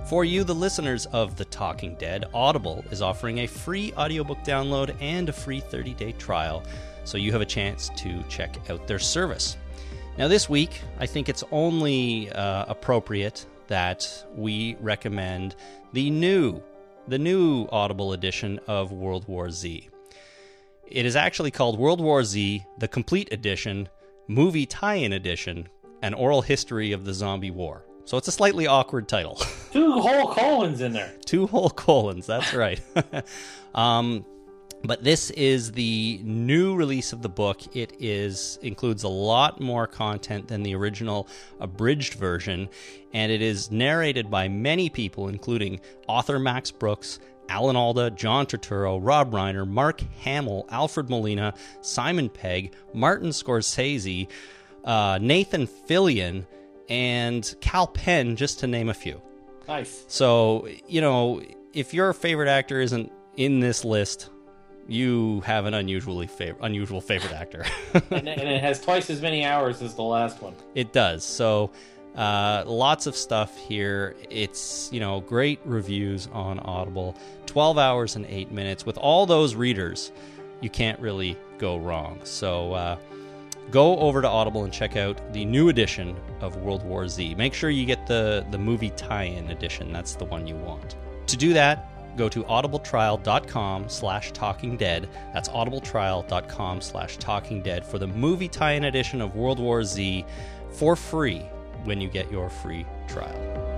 For you, the listeners of The Talking Dead, Audible is offering a free audiobook download and a free 30 day trial, so you have a chance to check out their service. Now, this week, I think it's only uh, appropriate that we recommend the new, the new Audible edition of World War Z. It is actually called World War Z, the Complete Edition, Movie Tie In Edition, An Oral History of the Zombie War. So it's a slightly awkward title. Two whole colons in there. Two whole colons, that's right. um, but this is the new release of the book. It is includes a lot more content than the original abridged version, and it is narrated by many people, including author Max Brooks, Alan Alda, John Turturro, Rob Reiner, Mark Hamill, Alfred Molina, Simon Pegg, Martin Scorsese, uh, Nathan Fillion, and Kal Penn, just to name a few. Nice. So, you know, if your favorite actor isn't in this list, you have an unusually fav- unusual favorite actor. and, and it has twice as many hours as the last one. it does. So, uh, lots of stuff here. It's, you know, great reviews on Audible. 12 hours and 8 minutes. With all those readers, you can't really go wrong. So, uh, go over to Audible and check out the new edition of World War Z. Make sure you get the, the movie tie-in edition. That's the one you want. To do that, go to audibletrial.com slash talking dead. That's audibletrial.com slash talking dead for the movie tie-in edition of World War Z for free when you get your free trial.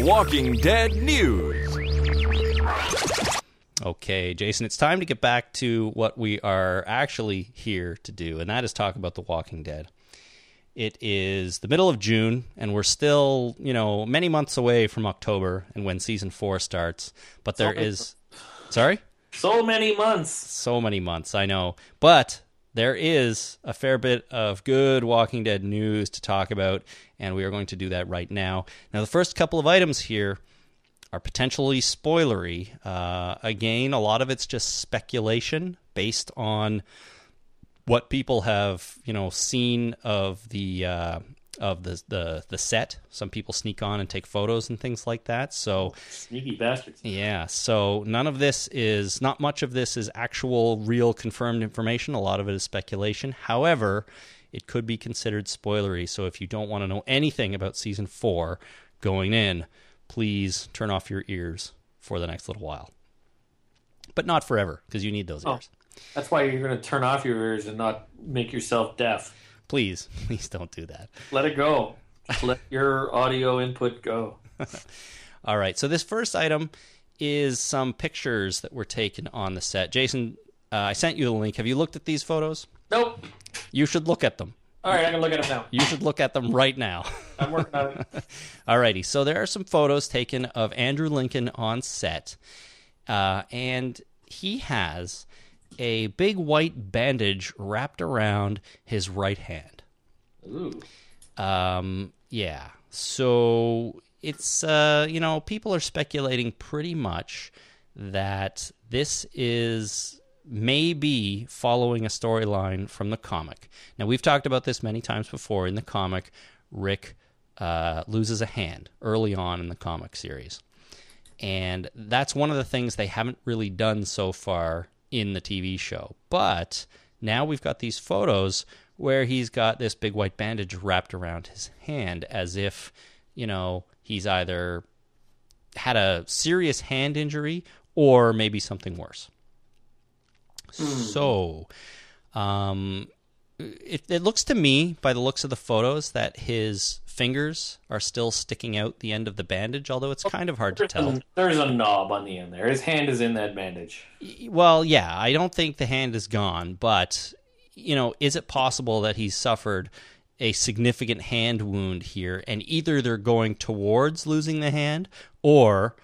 The Walking Dead News. Okay, Jason, it's time to get back to what we are actually here to do, and that is talk about The Walking Dead. It is the middle of June, and we're still, you know, many months away from October and when season four starts. But there is. Sorry? So many months. So many months, I know. But there is a fair bit of good Walking Dead news to talk about, and we are going to do that right now. Now, the first couple of items here are potentially spoilery. Uh, again, a lot of it's just speculation based on what people have, you know, seen of the uh, of the, the the set. Some people sneak on and take photos and things like that. So Sneaky bastards. yeah, so none of this is not much of this is actual real confirmed information. A lot of it is speculation. However, it could be considered spoilery. So if you don't want to know anything about season 4 going in, please turn off your ears for the next little while. But not forever because you need those Oh. ears. That's why you're going to turn off your ears and not make yourself deaf. Please, please don't do that. Let it go. Just let your audio input go. All right. So this first item is some pictures that were taken on the set. Jason, uh, I sent you the link. Have you looked at these photos? Nope. You should look at them. All right, I can look at them now. You should look at them right now. I'm working on it. Alrighty, so there are some photos taken of Andrew Lincoln on set, uh, and he has a big white bandage wrapped around his right hand. Ooh. Um, yeah, so it's uh, you know people are speculating pretty much that this is maybe following a storyline from the comic. Now we've talked about this many times before. In the comic, Rick uh, loses a hand early on in the comic series, and that's one of the things they haven't really done so far in the TV show. But now we've got these photos where he's got this big white bandage wrapped around his hand as if, you know, he's either had a serious hand injury or maybe something worse. So, um, it, it looks to me, by the looks of the photos, that his fingers are still sticking out the end of the bandage, although it's kind of hard to tell. There's a knob on the end there. His hand is in that bandage. Well, yeah, I don't think the hand is gone, but you know, is it possible that he's suffered a significant hand wound here, and either they're going towards losing the hand, or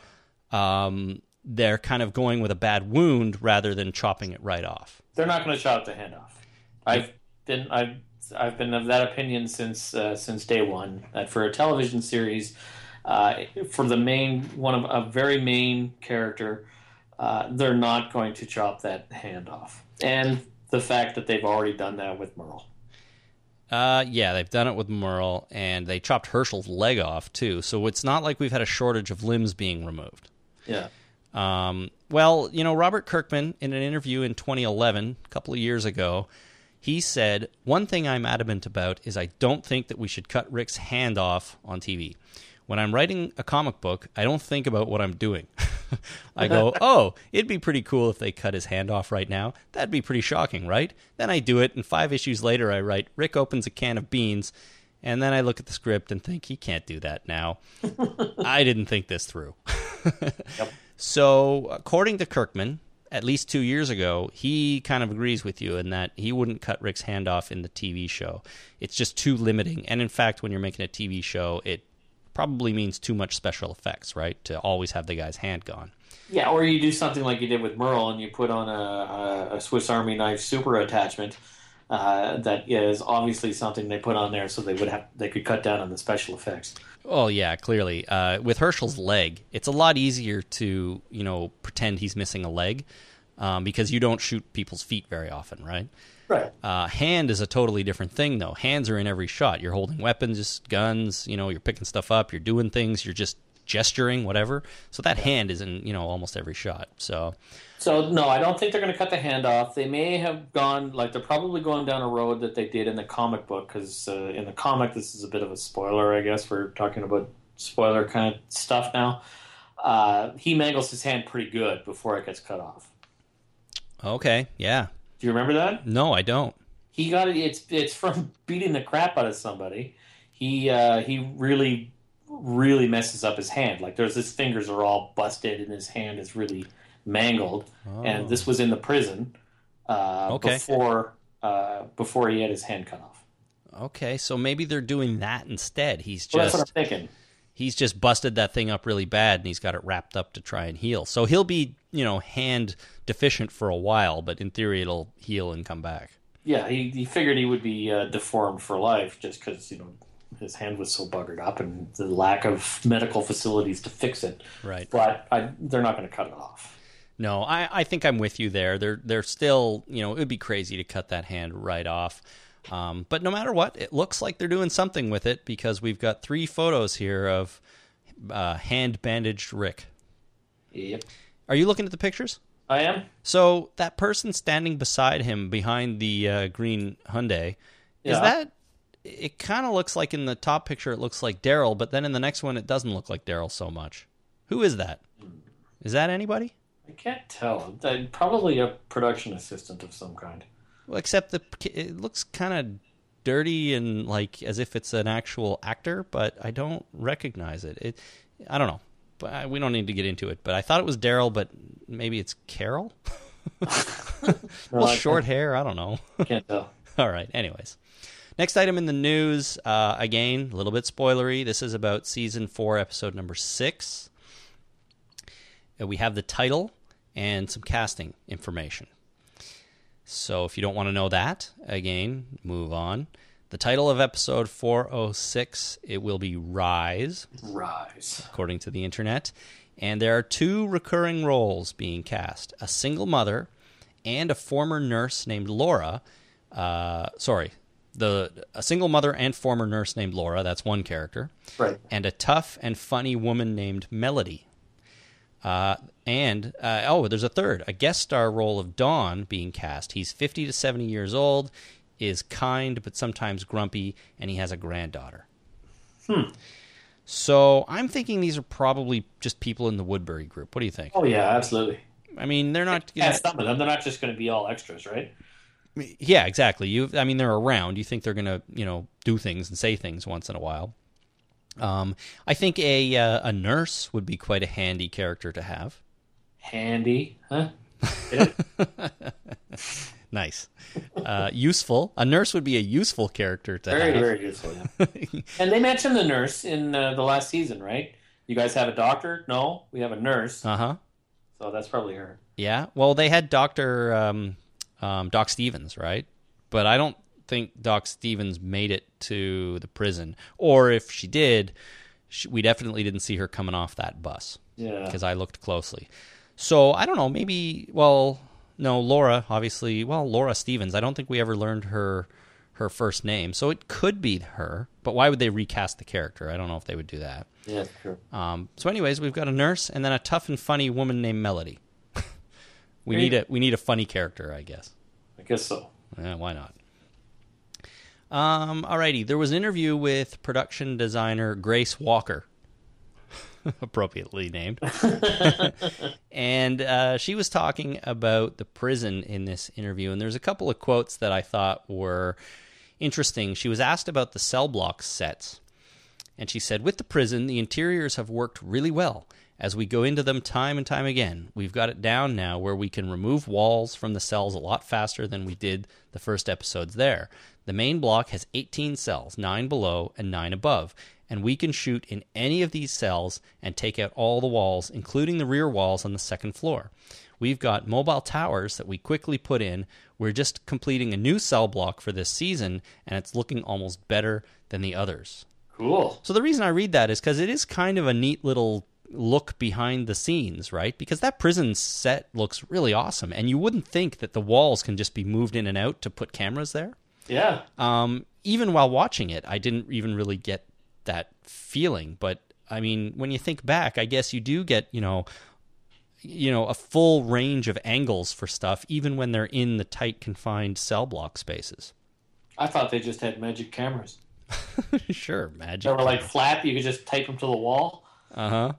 um, they're kind of going with a bad wound rather than chopping it right off. They're not going to chop the hand off. I've been I've I've been of that opinion since uh, since day one that for a television series, uh, for the main one of a very main character, uh, they're not going to chop that hand off. And the fact that they've already done that with Merle. Uh, yeah, they've done it with Merle, and they chopped Hershel's leg off too. So it's not like we've had a shortage of limbs being removed. Yeah. Um, well, you know, Robert Kirkman, in an interview in 2011, a couple of years ago, he said, One thing I'm adamant about is I don't think that we should cut Rick's hand off on TV. When I'm writing a comic book, I don't think about what I'm doing. I go, oh, it'd be pretty cool if they cut his hand off right now. That'd be pretty shocking, right? Then I do it, and five issues later, I write, Rick opens a can of beans, and then I look at the script and think, he can't do that now. I didn't think this through. So, according to Kirkman, at least two years ago, he kind of agrees with you in that he wouldn't cut Rick's hand off in the TV show. It's just too limiting. And in fact, when you're making a TV show, it probably means too much special effects, right? To always have the guy's hand gone. Yeah, or you do something like you did with Merle, and you put on a, a, Swiss Army knife super attachment uh, that is obviously something they put on there so they would have they could cut down on the special effects. Oh yeah, clearly. Uh, with Hershel's leg, it's a lot easier to you know pretend he's missing a leg um, because you don't shoot people's feet very often, right? Right. Uh, hand is a totally different thing, though. Hands are in every shot. You're holding weapons, guns. You know, you're picking stuff up. You're doing things. You're just gesturing, whatever. So that hand is in you know almost every shot. So So no, I don't think they're going to cut the hand off. They may have gone like they're probably going down a road that they did in the comic book because uh, in the comic this is a bit of a spoiler, I guess. We're talking about spoiler kind of stuff now. Uh, he mangles his hand pretty good before it gets cut off. okay, yeah. Do you remember that? No, I don't. He got it. It's it's from beating the crap out of somebody. He uh, he really really messes up his hand. Like there's his fingers are all busted and his hand is really mangled. And this was in the prison uh, Okay. before uh, before he had his hand cut off. Okay, so maybe they're doing that instead. He's So that's what I'm just thinking. he's just busted that thing up really bad and he's got it wrapped up to try and heal. So he'll be you know hand deficient for a while, but in theory it'll heal and come back. Yeah, he, he figured he would be uh, deformed for life just because you know his hand was so buggered up and the lack of medical facilities to fix it. Right. But I, they're not going to cut it off. No, I, I think I'm with you there. They're they're still you know it would be crazy to cut that hand right off. Um, but no matter what, it looks like they're doing something with it because we've got three photos here of uh, hand bandaged Rick. Yep. Are you looking at the pictures? I am. So that person standing beside him behind the uh, green Hyundai, is that? It kind of looks like in the top picture it looks like Daryl, but then in the next one it doesn't look like Daryl so much. Who is that? Is that anybody? I can't tell. Uh, Probably a production assistant of some kind. Well, except the it looks kind of dirty and like as if it's an actual actor, but I don't recognize it. It, I don't know. But I, we don't need to get into it. But I thought it was Daryl, but maybe it's Carol. well, short hair. I don't know. Can't tell. All right. Anyways, next item in the news. Uh, again, a little bit spoilery. This is about season four, episode number six. Uh, we have the title and some casting information. So if you don't want to know that, again, move on. The title of episode 406, it will be Rise, Rise. according to the internet. And there are two recurring roles being cast a single mother and a former nurse named Laura. Uh, sorry, the a single mother and former nurse named Laura, that's one character. Right. And a tough and funny woman named Melody. Uh, and uh, oh, there's a third, a guest star role of Dawn being cast. He's 50 to 70 years old, is kind but sometimes grumpy, and he has a granddaughter. Hmm. So I'm thinking these are probably just people in the Woodbury group. What do you think? Oh yeah, absolutely. I mean, they're not. Yeah, some of them. They're not just going to be all extras, right? Yeah, exactly. You, I mean, they're around. You think they're gonna, you know, do things and say things once in a while. Um, I think a uh, a nurse would be quite a handy character to have. Handy, huh? Nice, uh, useful. A nurse would be a useful character to have. Very, have. very useful. Yeah. and they mentioned the nurse in uh, the last season, right? You guys have a doctor? No, we have a nurse. Uh huh. So that's probably her. Yeah. Well, they had Doctor um, um, Doc Stevens, right? But I don't think Doc Stevens made it to the prison, or if she did, she, we definitely didn't see her coming off that bus. Yeah. because I looked closely. So I don't know. Maybe well, no, Laura. Obviously, well, Laura Stevens. I don't think we ever learned her her first name, so it could be her. But why would they recast the character? I don't know if they would do that. Yeah, true. Um, so, anyways, we've got a nurse and then a tough and funny woman named Melody. We need a we need a funny character, I guess. I guess so. Eh, why not? Um, alrighty, there was an interview with production designer Grace Walker, appropriately named, and uh, she was talking about the prison in this interview. And there's a couple of quotes that I thought were interesting. She was asked about the cell block sets, and she said, With the prison, the interiors have worked really well. As we go into them time and time again, we've got it down now where we can remove walls from the cells a lot faster than we did the first episodes there. The main block has 18 cells, 9 below and 9 above, and we can shoot in any of these cells and take out all the walls, including the rear walls on the second floor. We've got mobile towers that we quickly put in. We're just completing a new cell block for this season, and it's looking almost better than the others. Cool. So the reason I read that is because it is kind of a neat little look behind the scenes, right? Because that prison set looks really awesome, and you wouldn't think that the walls can just be moved in and out to put cameras there. Yeah. Um, even while watching it, I didn't even really get that feeling. But I mean, when you think back, I guess you do get you know, you know, a full range of angles for stuff, even when they're in the tight, confined cell block spaces. I thought they just had magic cameras. sure, magic. They were like flat. You could just tape them to the wall. Uh huh.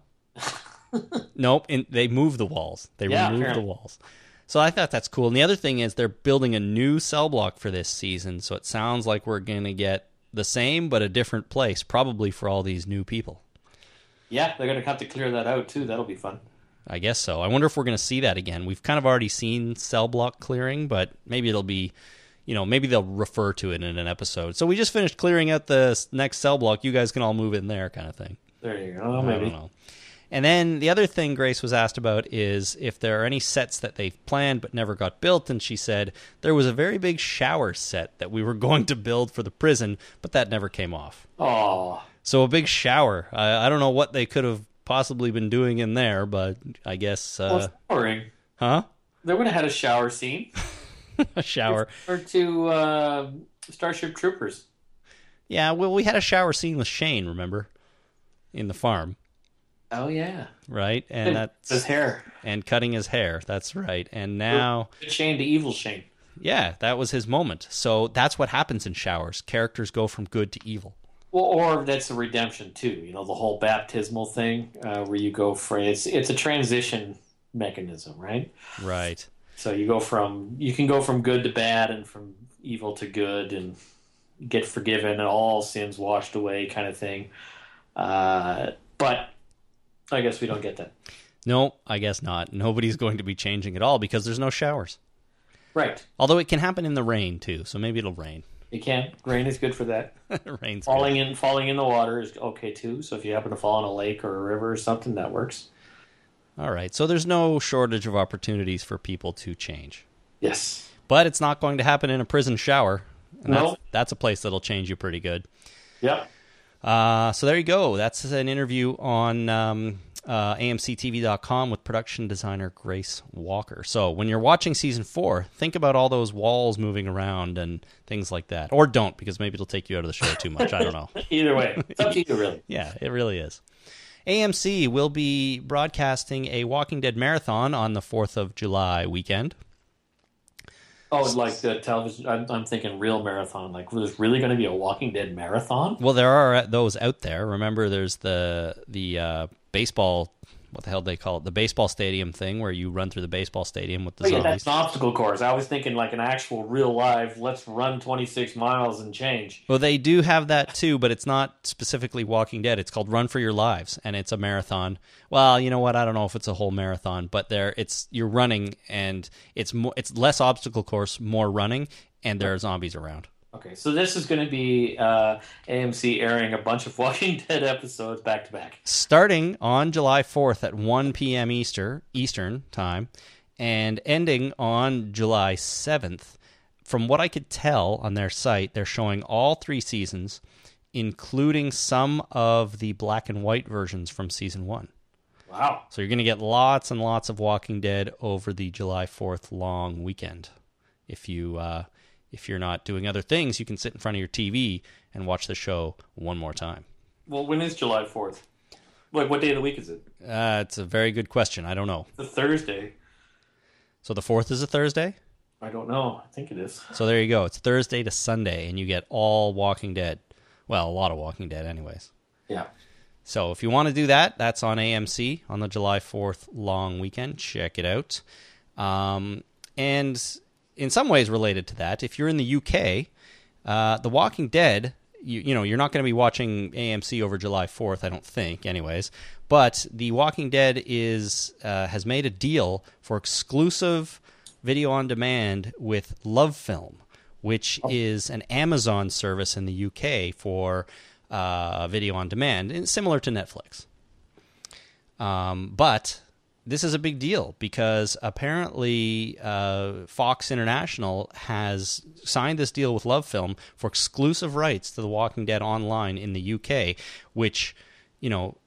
Nope, and they move the walls. They Yeah, remove the walls. So I thought that's cool. And the other thing is they're building a new cell block for this season, so it sounds like we're going to get the same but a different place, probably for all these new people. Yeah, they're going to have to clear that out too. That'll be fun. I guess so. I wonder if we're going to see that again. We've kind of already seen cell block clearing, but maybe it'll be, you know, maybe they'll refer to it in an episode. So we just finished clearing out the next cell block. You guys can all move in there, kind of thing. There you go. I don't Maybe. And then the other thing Grace was asked about is if there are any sets that they've planned but never got built. And she said there was a very big shower set that we were going to build for the prison, but that never came off. Oh, So a big shower. I, I don't know what they could have possibly been doing in there, but I guess, well, uh, showering. huh? They would have had a shower scene A shower. or to uh, Starship Troopers. Yeah, well, we had a shower scene with Shane, remember, in the farm, Oh yeah, right? And that's his hair. and cutting his hair. That's right. And now, Good Shane to evil Shane. yeah, that was his moment. So that's what happens in showers. Characters go from good to evil. Well, or that's a redemption too. You know, the whole baptismal thing uh, where you go for it's it's a transition mechanism, right? Right. So you go from you can go from good to bad and from evil to good and get forgiven and all sins washed away, kind of thing. Uh, but I guess we don't get that. No, I guess not. Nobody's going to be changing at all because there's no showers. Right. Although it can happen in the rain too, so maybe it'll rain. It can. Rain is good for that. Rain's good. Falling in falling in the water is okay too. So if you happen to fall in a lake or a river or something, that works. All right. So there's no shortage of opportunities for people to change. Yes. But it's not going to happen in a prison shower. And No. that's, that's a place that'll change you pretty good. Yep. Uh, so there you go. That's an interview on um, uh, AMCTV.com with production designer Grace Walker. So when you're watching season four, think about all those walls moving around and things like that. Or don't, because maybe it'll take you out of the show too much. I don't know. Either way, it's up to you, really. Yeah, it really is. AMC will be broadcasting a Walking Dead marathon on the 4th of July weekend. Oh, like the television. I'm, I'm thinking real marathon. Like, there's really going to be a Walking Dead marathon? Well, there are those out there. Remember, there's the the uh, baseball. What the hell do they call it? The baseball stadium thing, where you run through the baseball stadium with the Oh, yeah, zombies. that's an obstacle course. I was thinking like an actual real live. Let's run 26 miles and change. Well, they do have that too, but it's not specifically Walking Dead. It's called Run for Your Lives, and it's a marathon. Well, you know what? I don't know if it's a whole marathon, but there, it's you're running, and it's more, it's less obstacle course, more running, and there are zombies around. Okay, so this is going to be uh, AMC airing a bunch of Walking Dead episodes back to back. starting on July 4th at 1 p.m. Easter Eastern time and ending on July 7th. From what I could tell on their site, they're showing all three seasons, including some of the black and white versions from season one. Wow. So you're going to get lots and lots of Walking Dead over the July 4th long weekend. If you uh, if you're not doing other things, you can sit in front of your TV and watch the show one more time. Well, when is July 4th? Like, what day of the week is it? Uh, it's a very good question. I don't know. The Thursday. So the fourth is a Thursday. I don't know. I think it is. So there you go. It's Thursday to Sunday, and you get all Walking Dead. Well, a lot of Walking Dead, anyways. Yeah. So if you want to do that, that's on AMC on the July 4th long weekend. Check it out. Um, and in some ways related to that, if you're in the UK, uh, The Walking Dead, you, you know, you're not going to be watching AMC over July 4th, I don't think, anyways. But The Walking Dead is uh, has made a deal for exclusive video on demand with Love Film, which is an Amazon service in the UK for uh, video on demand, and similar to Netflix. Um, but this is a big deal because apparently uh, Fox International has signed this deal with Love Film for exclusive rights to The Walking Dead online in the UK, which, you know,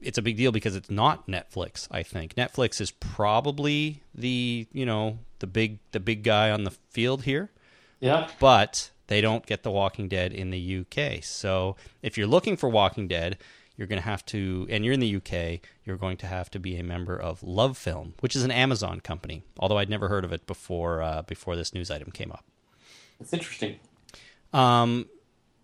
it's a big deal because it's not Netflix. I think Netflix is probably the you know the big the big guy on the field here Yeah. but they don't get The Walking Dead in the UK. So if you're looking for Walking Dead, you're going to have to, and you're in the UK, you're going to have to be a member of Love Film, which is an Amazon company. Although I'd never heard of it before uh, before this news item came up. It's interesting. Um,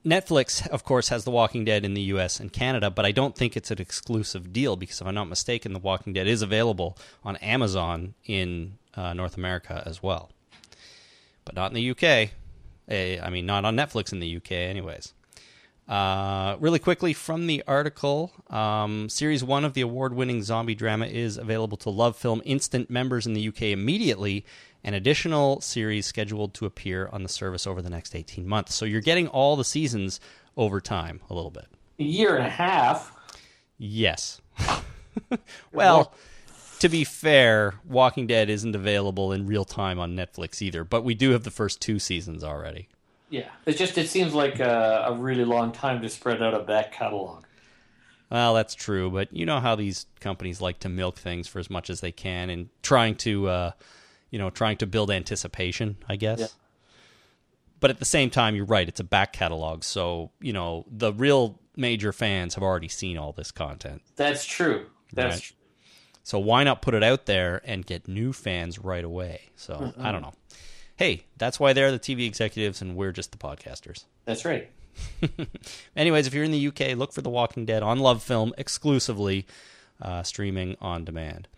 Netflix, of course, has The Walking Dead in the US and Canada, but I don't think it's an exclusive deal because, if I'm not mistaken, The Walking Dead is available on Amazon in uh, North America as well, but not in the UK. Eh, I mean, not on Netflix in the UK, anyways. Uh, really quickly from the article, um, series one of the award-winning zombie drama is available to Love Film Instant members in the UK immediately. An additional series scheduled to appear on the service over the next 18 months. So you're getting all the seasons over time a little bit. A year and a half. Yes. well, to be fair, Walking Dead isn't available in real time on Netflix either, but we do have the first two seasons already. Yeah. it just, it seems like a, a really long time to spread out a back catalog. Well, that's true, but you know how these companies like to milk things for as much as they can and trying to, uh, you know, trying to build anticipation, I guess. Yeah. but at the same time, you're right. It's a back catalog, so you know the real major fans have already seen all this content. That's true. That's Right. true. So why not put it out there and get new fans right away? So I don't know. Hey, that's why they're the TV executives and we're just the podcasters. That's right. Anyways, if you're in the UK, look for The Walking Dead on Love Film exclusively, uh, streaming on demand.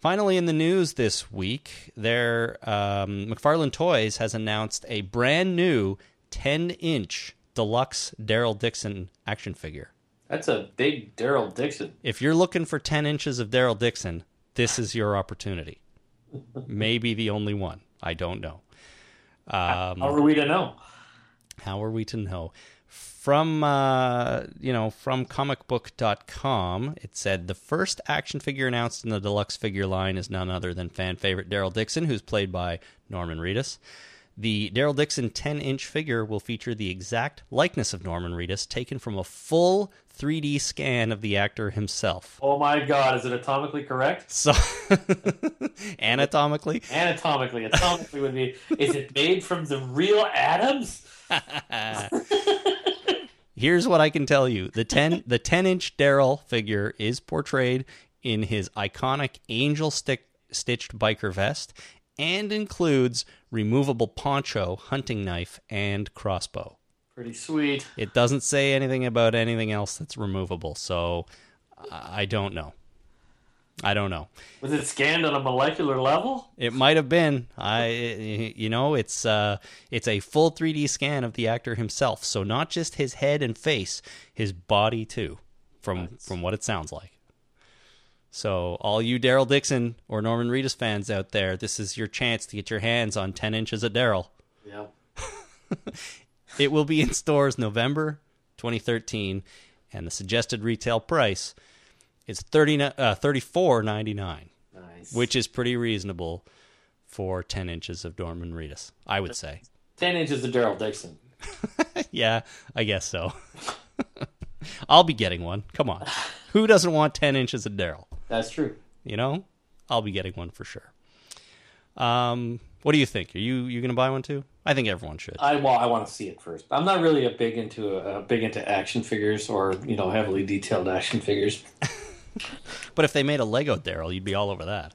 Finally, in the news this week, their um, McFarlane Toys has announced a brand new 10-inch deluxe Daryl Dixon action figure. That's a big Daryl Dixon. If you're looking for 10 inches of Daryl Dixon, this is your opportunity. Maybe the only one. I don't know. Um, How are we to know? how are we to know? From uh, you know, from comicbook.com, it said the first action figure announced in the deluxe figure line is none other than fan favorite Daryl Dixon, who's played by Norman Reedus. The Daryl Dixon 10 inch figure will feature the exact likeness of Norman Reedus, taken from a full 3D scan of the actor himself. Oh my God! Is it atomically correct? So, anatomically, Anatomically, atomically would be. Is it made from the real atoms? Here's what I can tell you: the ten the ten inch Daryl figure is portrayed in his iconic angel stick stitched biker vest, and includes removable poncho, hunting knife, and crossbow. Pretty sweet. It doesn't say anything about anything else that's removable, so I don't know. I don't know. Was it scanned on a molecular level? It might have been. I, you know, it's uh, it's a full 3D scan of the actor himself. So not just his head and face, his body too, from from what it sounds like. So all you Daryl Dixon or Norman Reedus fans out there, this is your chance to get your hands on 10 inches of Daryl. Yeah. It will be in stores November 2013, and the suggested retail price is 30 uh, 34.99. Nice. which is pretty reasonable for 10 inches of Norman Reedus, I would say. ten inches of Daryl Dixon. yeah, I guess so. I'll be getting one. Come on. Who doesn't want 10 inches of Daryl? That's true. You know? I'll be getting one for sure. Um, what do you think? Are you you going to buy one too? I think everyone should. I well, I want to see it first. I'm not really a big into a, big into action figures or you know heavily detailed action figures. But if they made a Lego Daryl, you'd be all over that.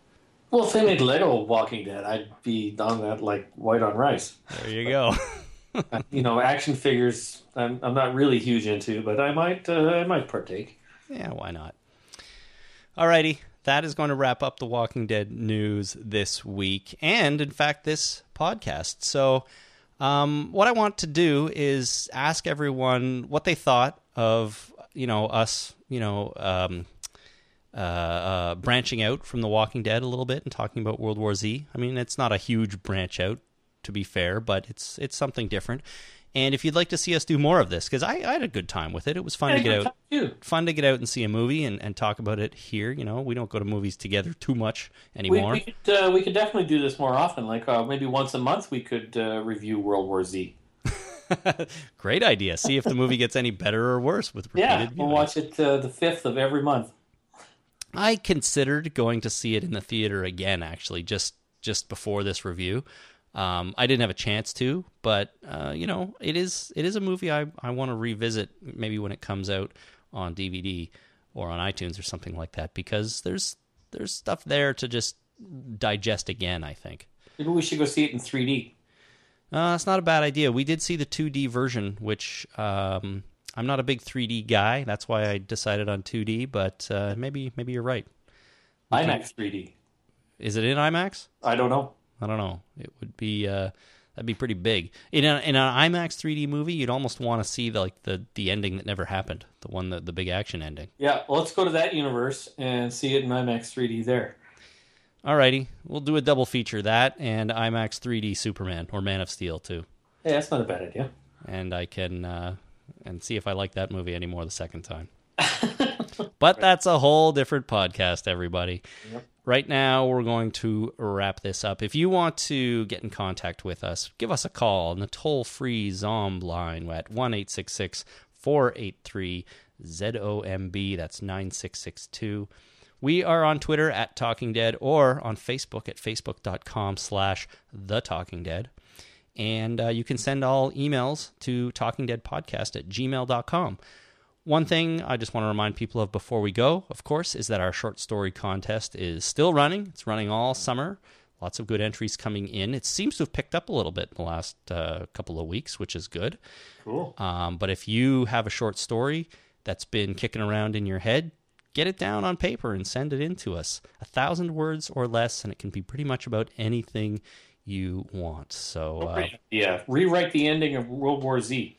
Well, if they made Lego Walking Dead, I'd be on that like white on rice. There you go. you know, action figures. I'm, I'm not really huge into, but I might uh, I might partake. Yeah, why not? Alrighty, that is going to wrap up the Walking Dead news this week, and in fact, this podcast. So, um, what I want to do is ask everyone what they thought of you know us, you know, um, uh, uh, branching out from the Walking Dead a little bit and talking about World War Z. I mean, it's not a huge branch out, to be fair, but it's it's something different. And if you'd like to see us do more of this, because I, I had a good time with it, it was fun to get out Too. fun to get out and see a movie and, and talk about it here. You know, we don't go to movies together too much We, anymore. we could uh, we could definitely do this more often. Like uh, maybe once a month, we could uh, review World War Z. Great idea. See if the movie gets any better or worse with repeated Yeah, we'll viewings. watch it uh, the fifth of every month. I considered going to see it in the theater again, actually, just just before this review. Um, I didn't have a chance to, but uh, you know, it is it is a movie I I want to revisit maybe when it comes out on DVD or on iTunes or something like that because there's there's stuff there to just digest again. I think. Maybe we should go see it in 3D. Uh, it's not a bad idea. We did see the 2D version, which um, I'm not a big 3D guy. That's why I decided on 2D. But uh, maybe maybe you're right. IMAX 3D. Is it in IMAX? I don't know. I don't know. It would be uh, that'd be pretty big. In, a, in an IMAX 3D movie, you'd almost want to see the, like the the ending that never happened, the one that the big action ending. Yeah, well, let's go to that universe and see it in IMAX 3D there. Alrighty, we'll do a double feature that and IMAX 3D Superman or Man of Steel too, Hey, that's not a bad idea. and I can uh, and see if I like that movie anymore the second time. but that's a whole different podcast, everybody. Right now, we're going to wrap this up. If you want to get in contact with us, give us a call on the toll free Zomb line at 1 483 ZOMB. That's 9662. We are on Twitter at Talking Dead or on Facebook at facebook.com slash The Talking Dead. And uh, you can send all emails to talkingdeadpodcast at gmail.com. One thing I just want to remind people of before we go, of course, is that our short story contest is still running. It's running all summer. Lots of good entries coming in. It seems to have picked up a little bit in the last uh, couple of weeks, which is good. Cool. Um, but if you have a short story that's been kicking around in your head, get it down on paper and send it in to us. A thousand words or less, and it can be pretty much about anything you want. So uh, yeah, rewrite the ending of World War Z.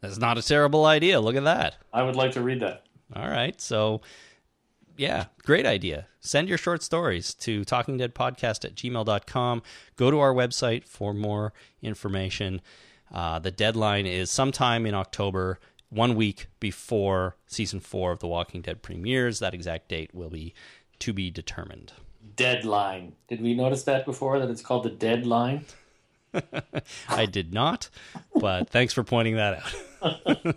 that's not a terrible idea. Look at that. I would like to read that. All right. So, yeah, great idea. Send your short stories to talkingdeadpodcast at gmail.com. Go to our website for more information. Uh, the deadline is sometime in October, one week before season four of The Walking Dead premieres. That exact date will be to be determined. Deadline. Did we notice that before? That it's called the deadline. I did not, but thanks for pointing that out.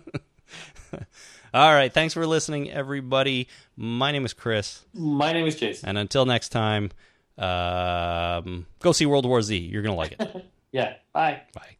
All right. Thanks for listening, everybody. My name is Chris. My name is Jason. And until next time, um, go see World War Z. You're going to like it. Yeah. Bye. Bye.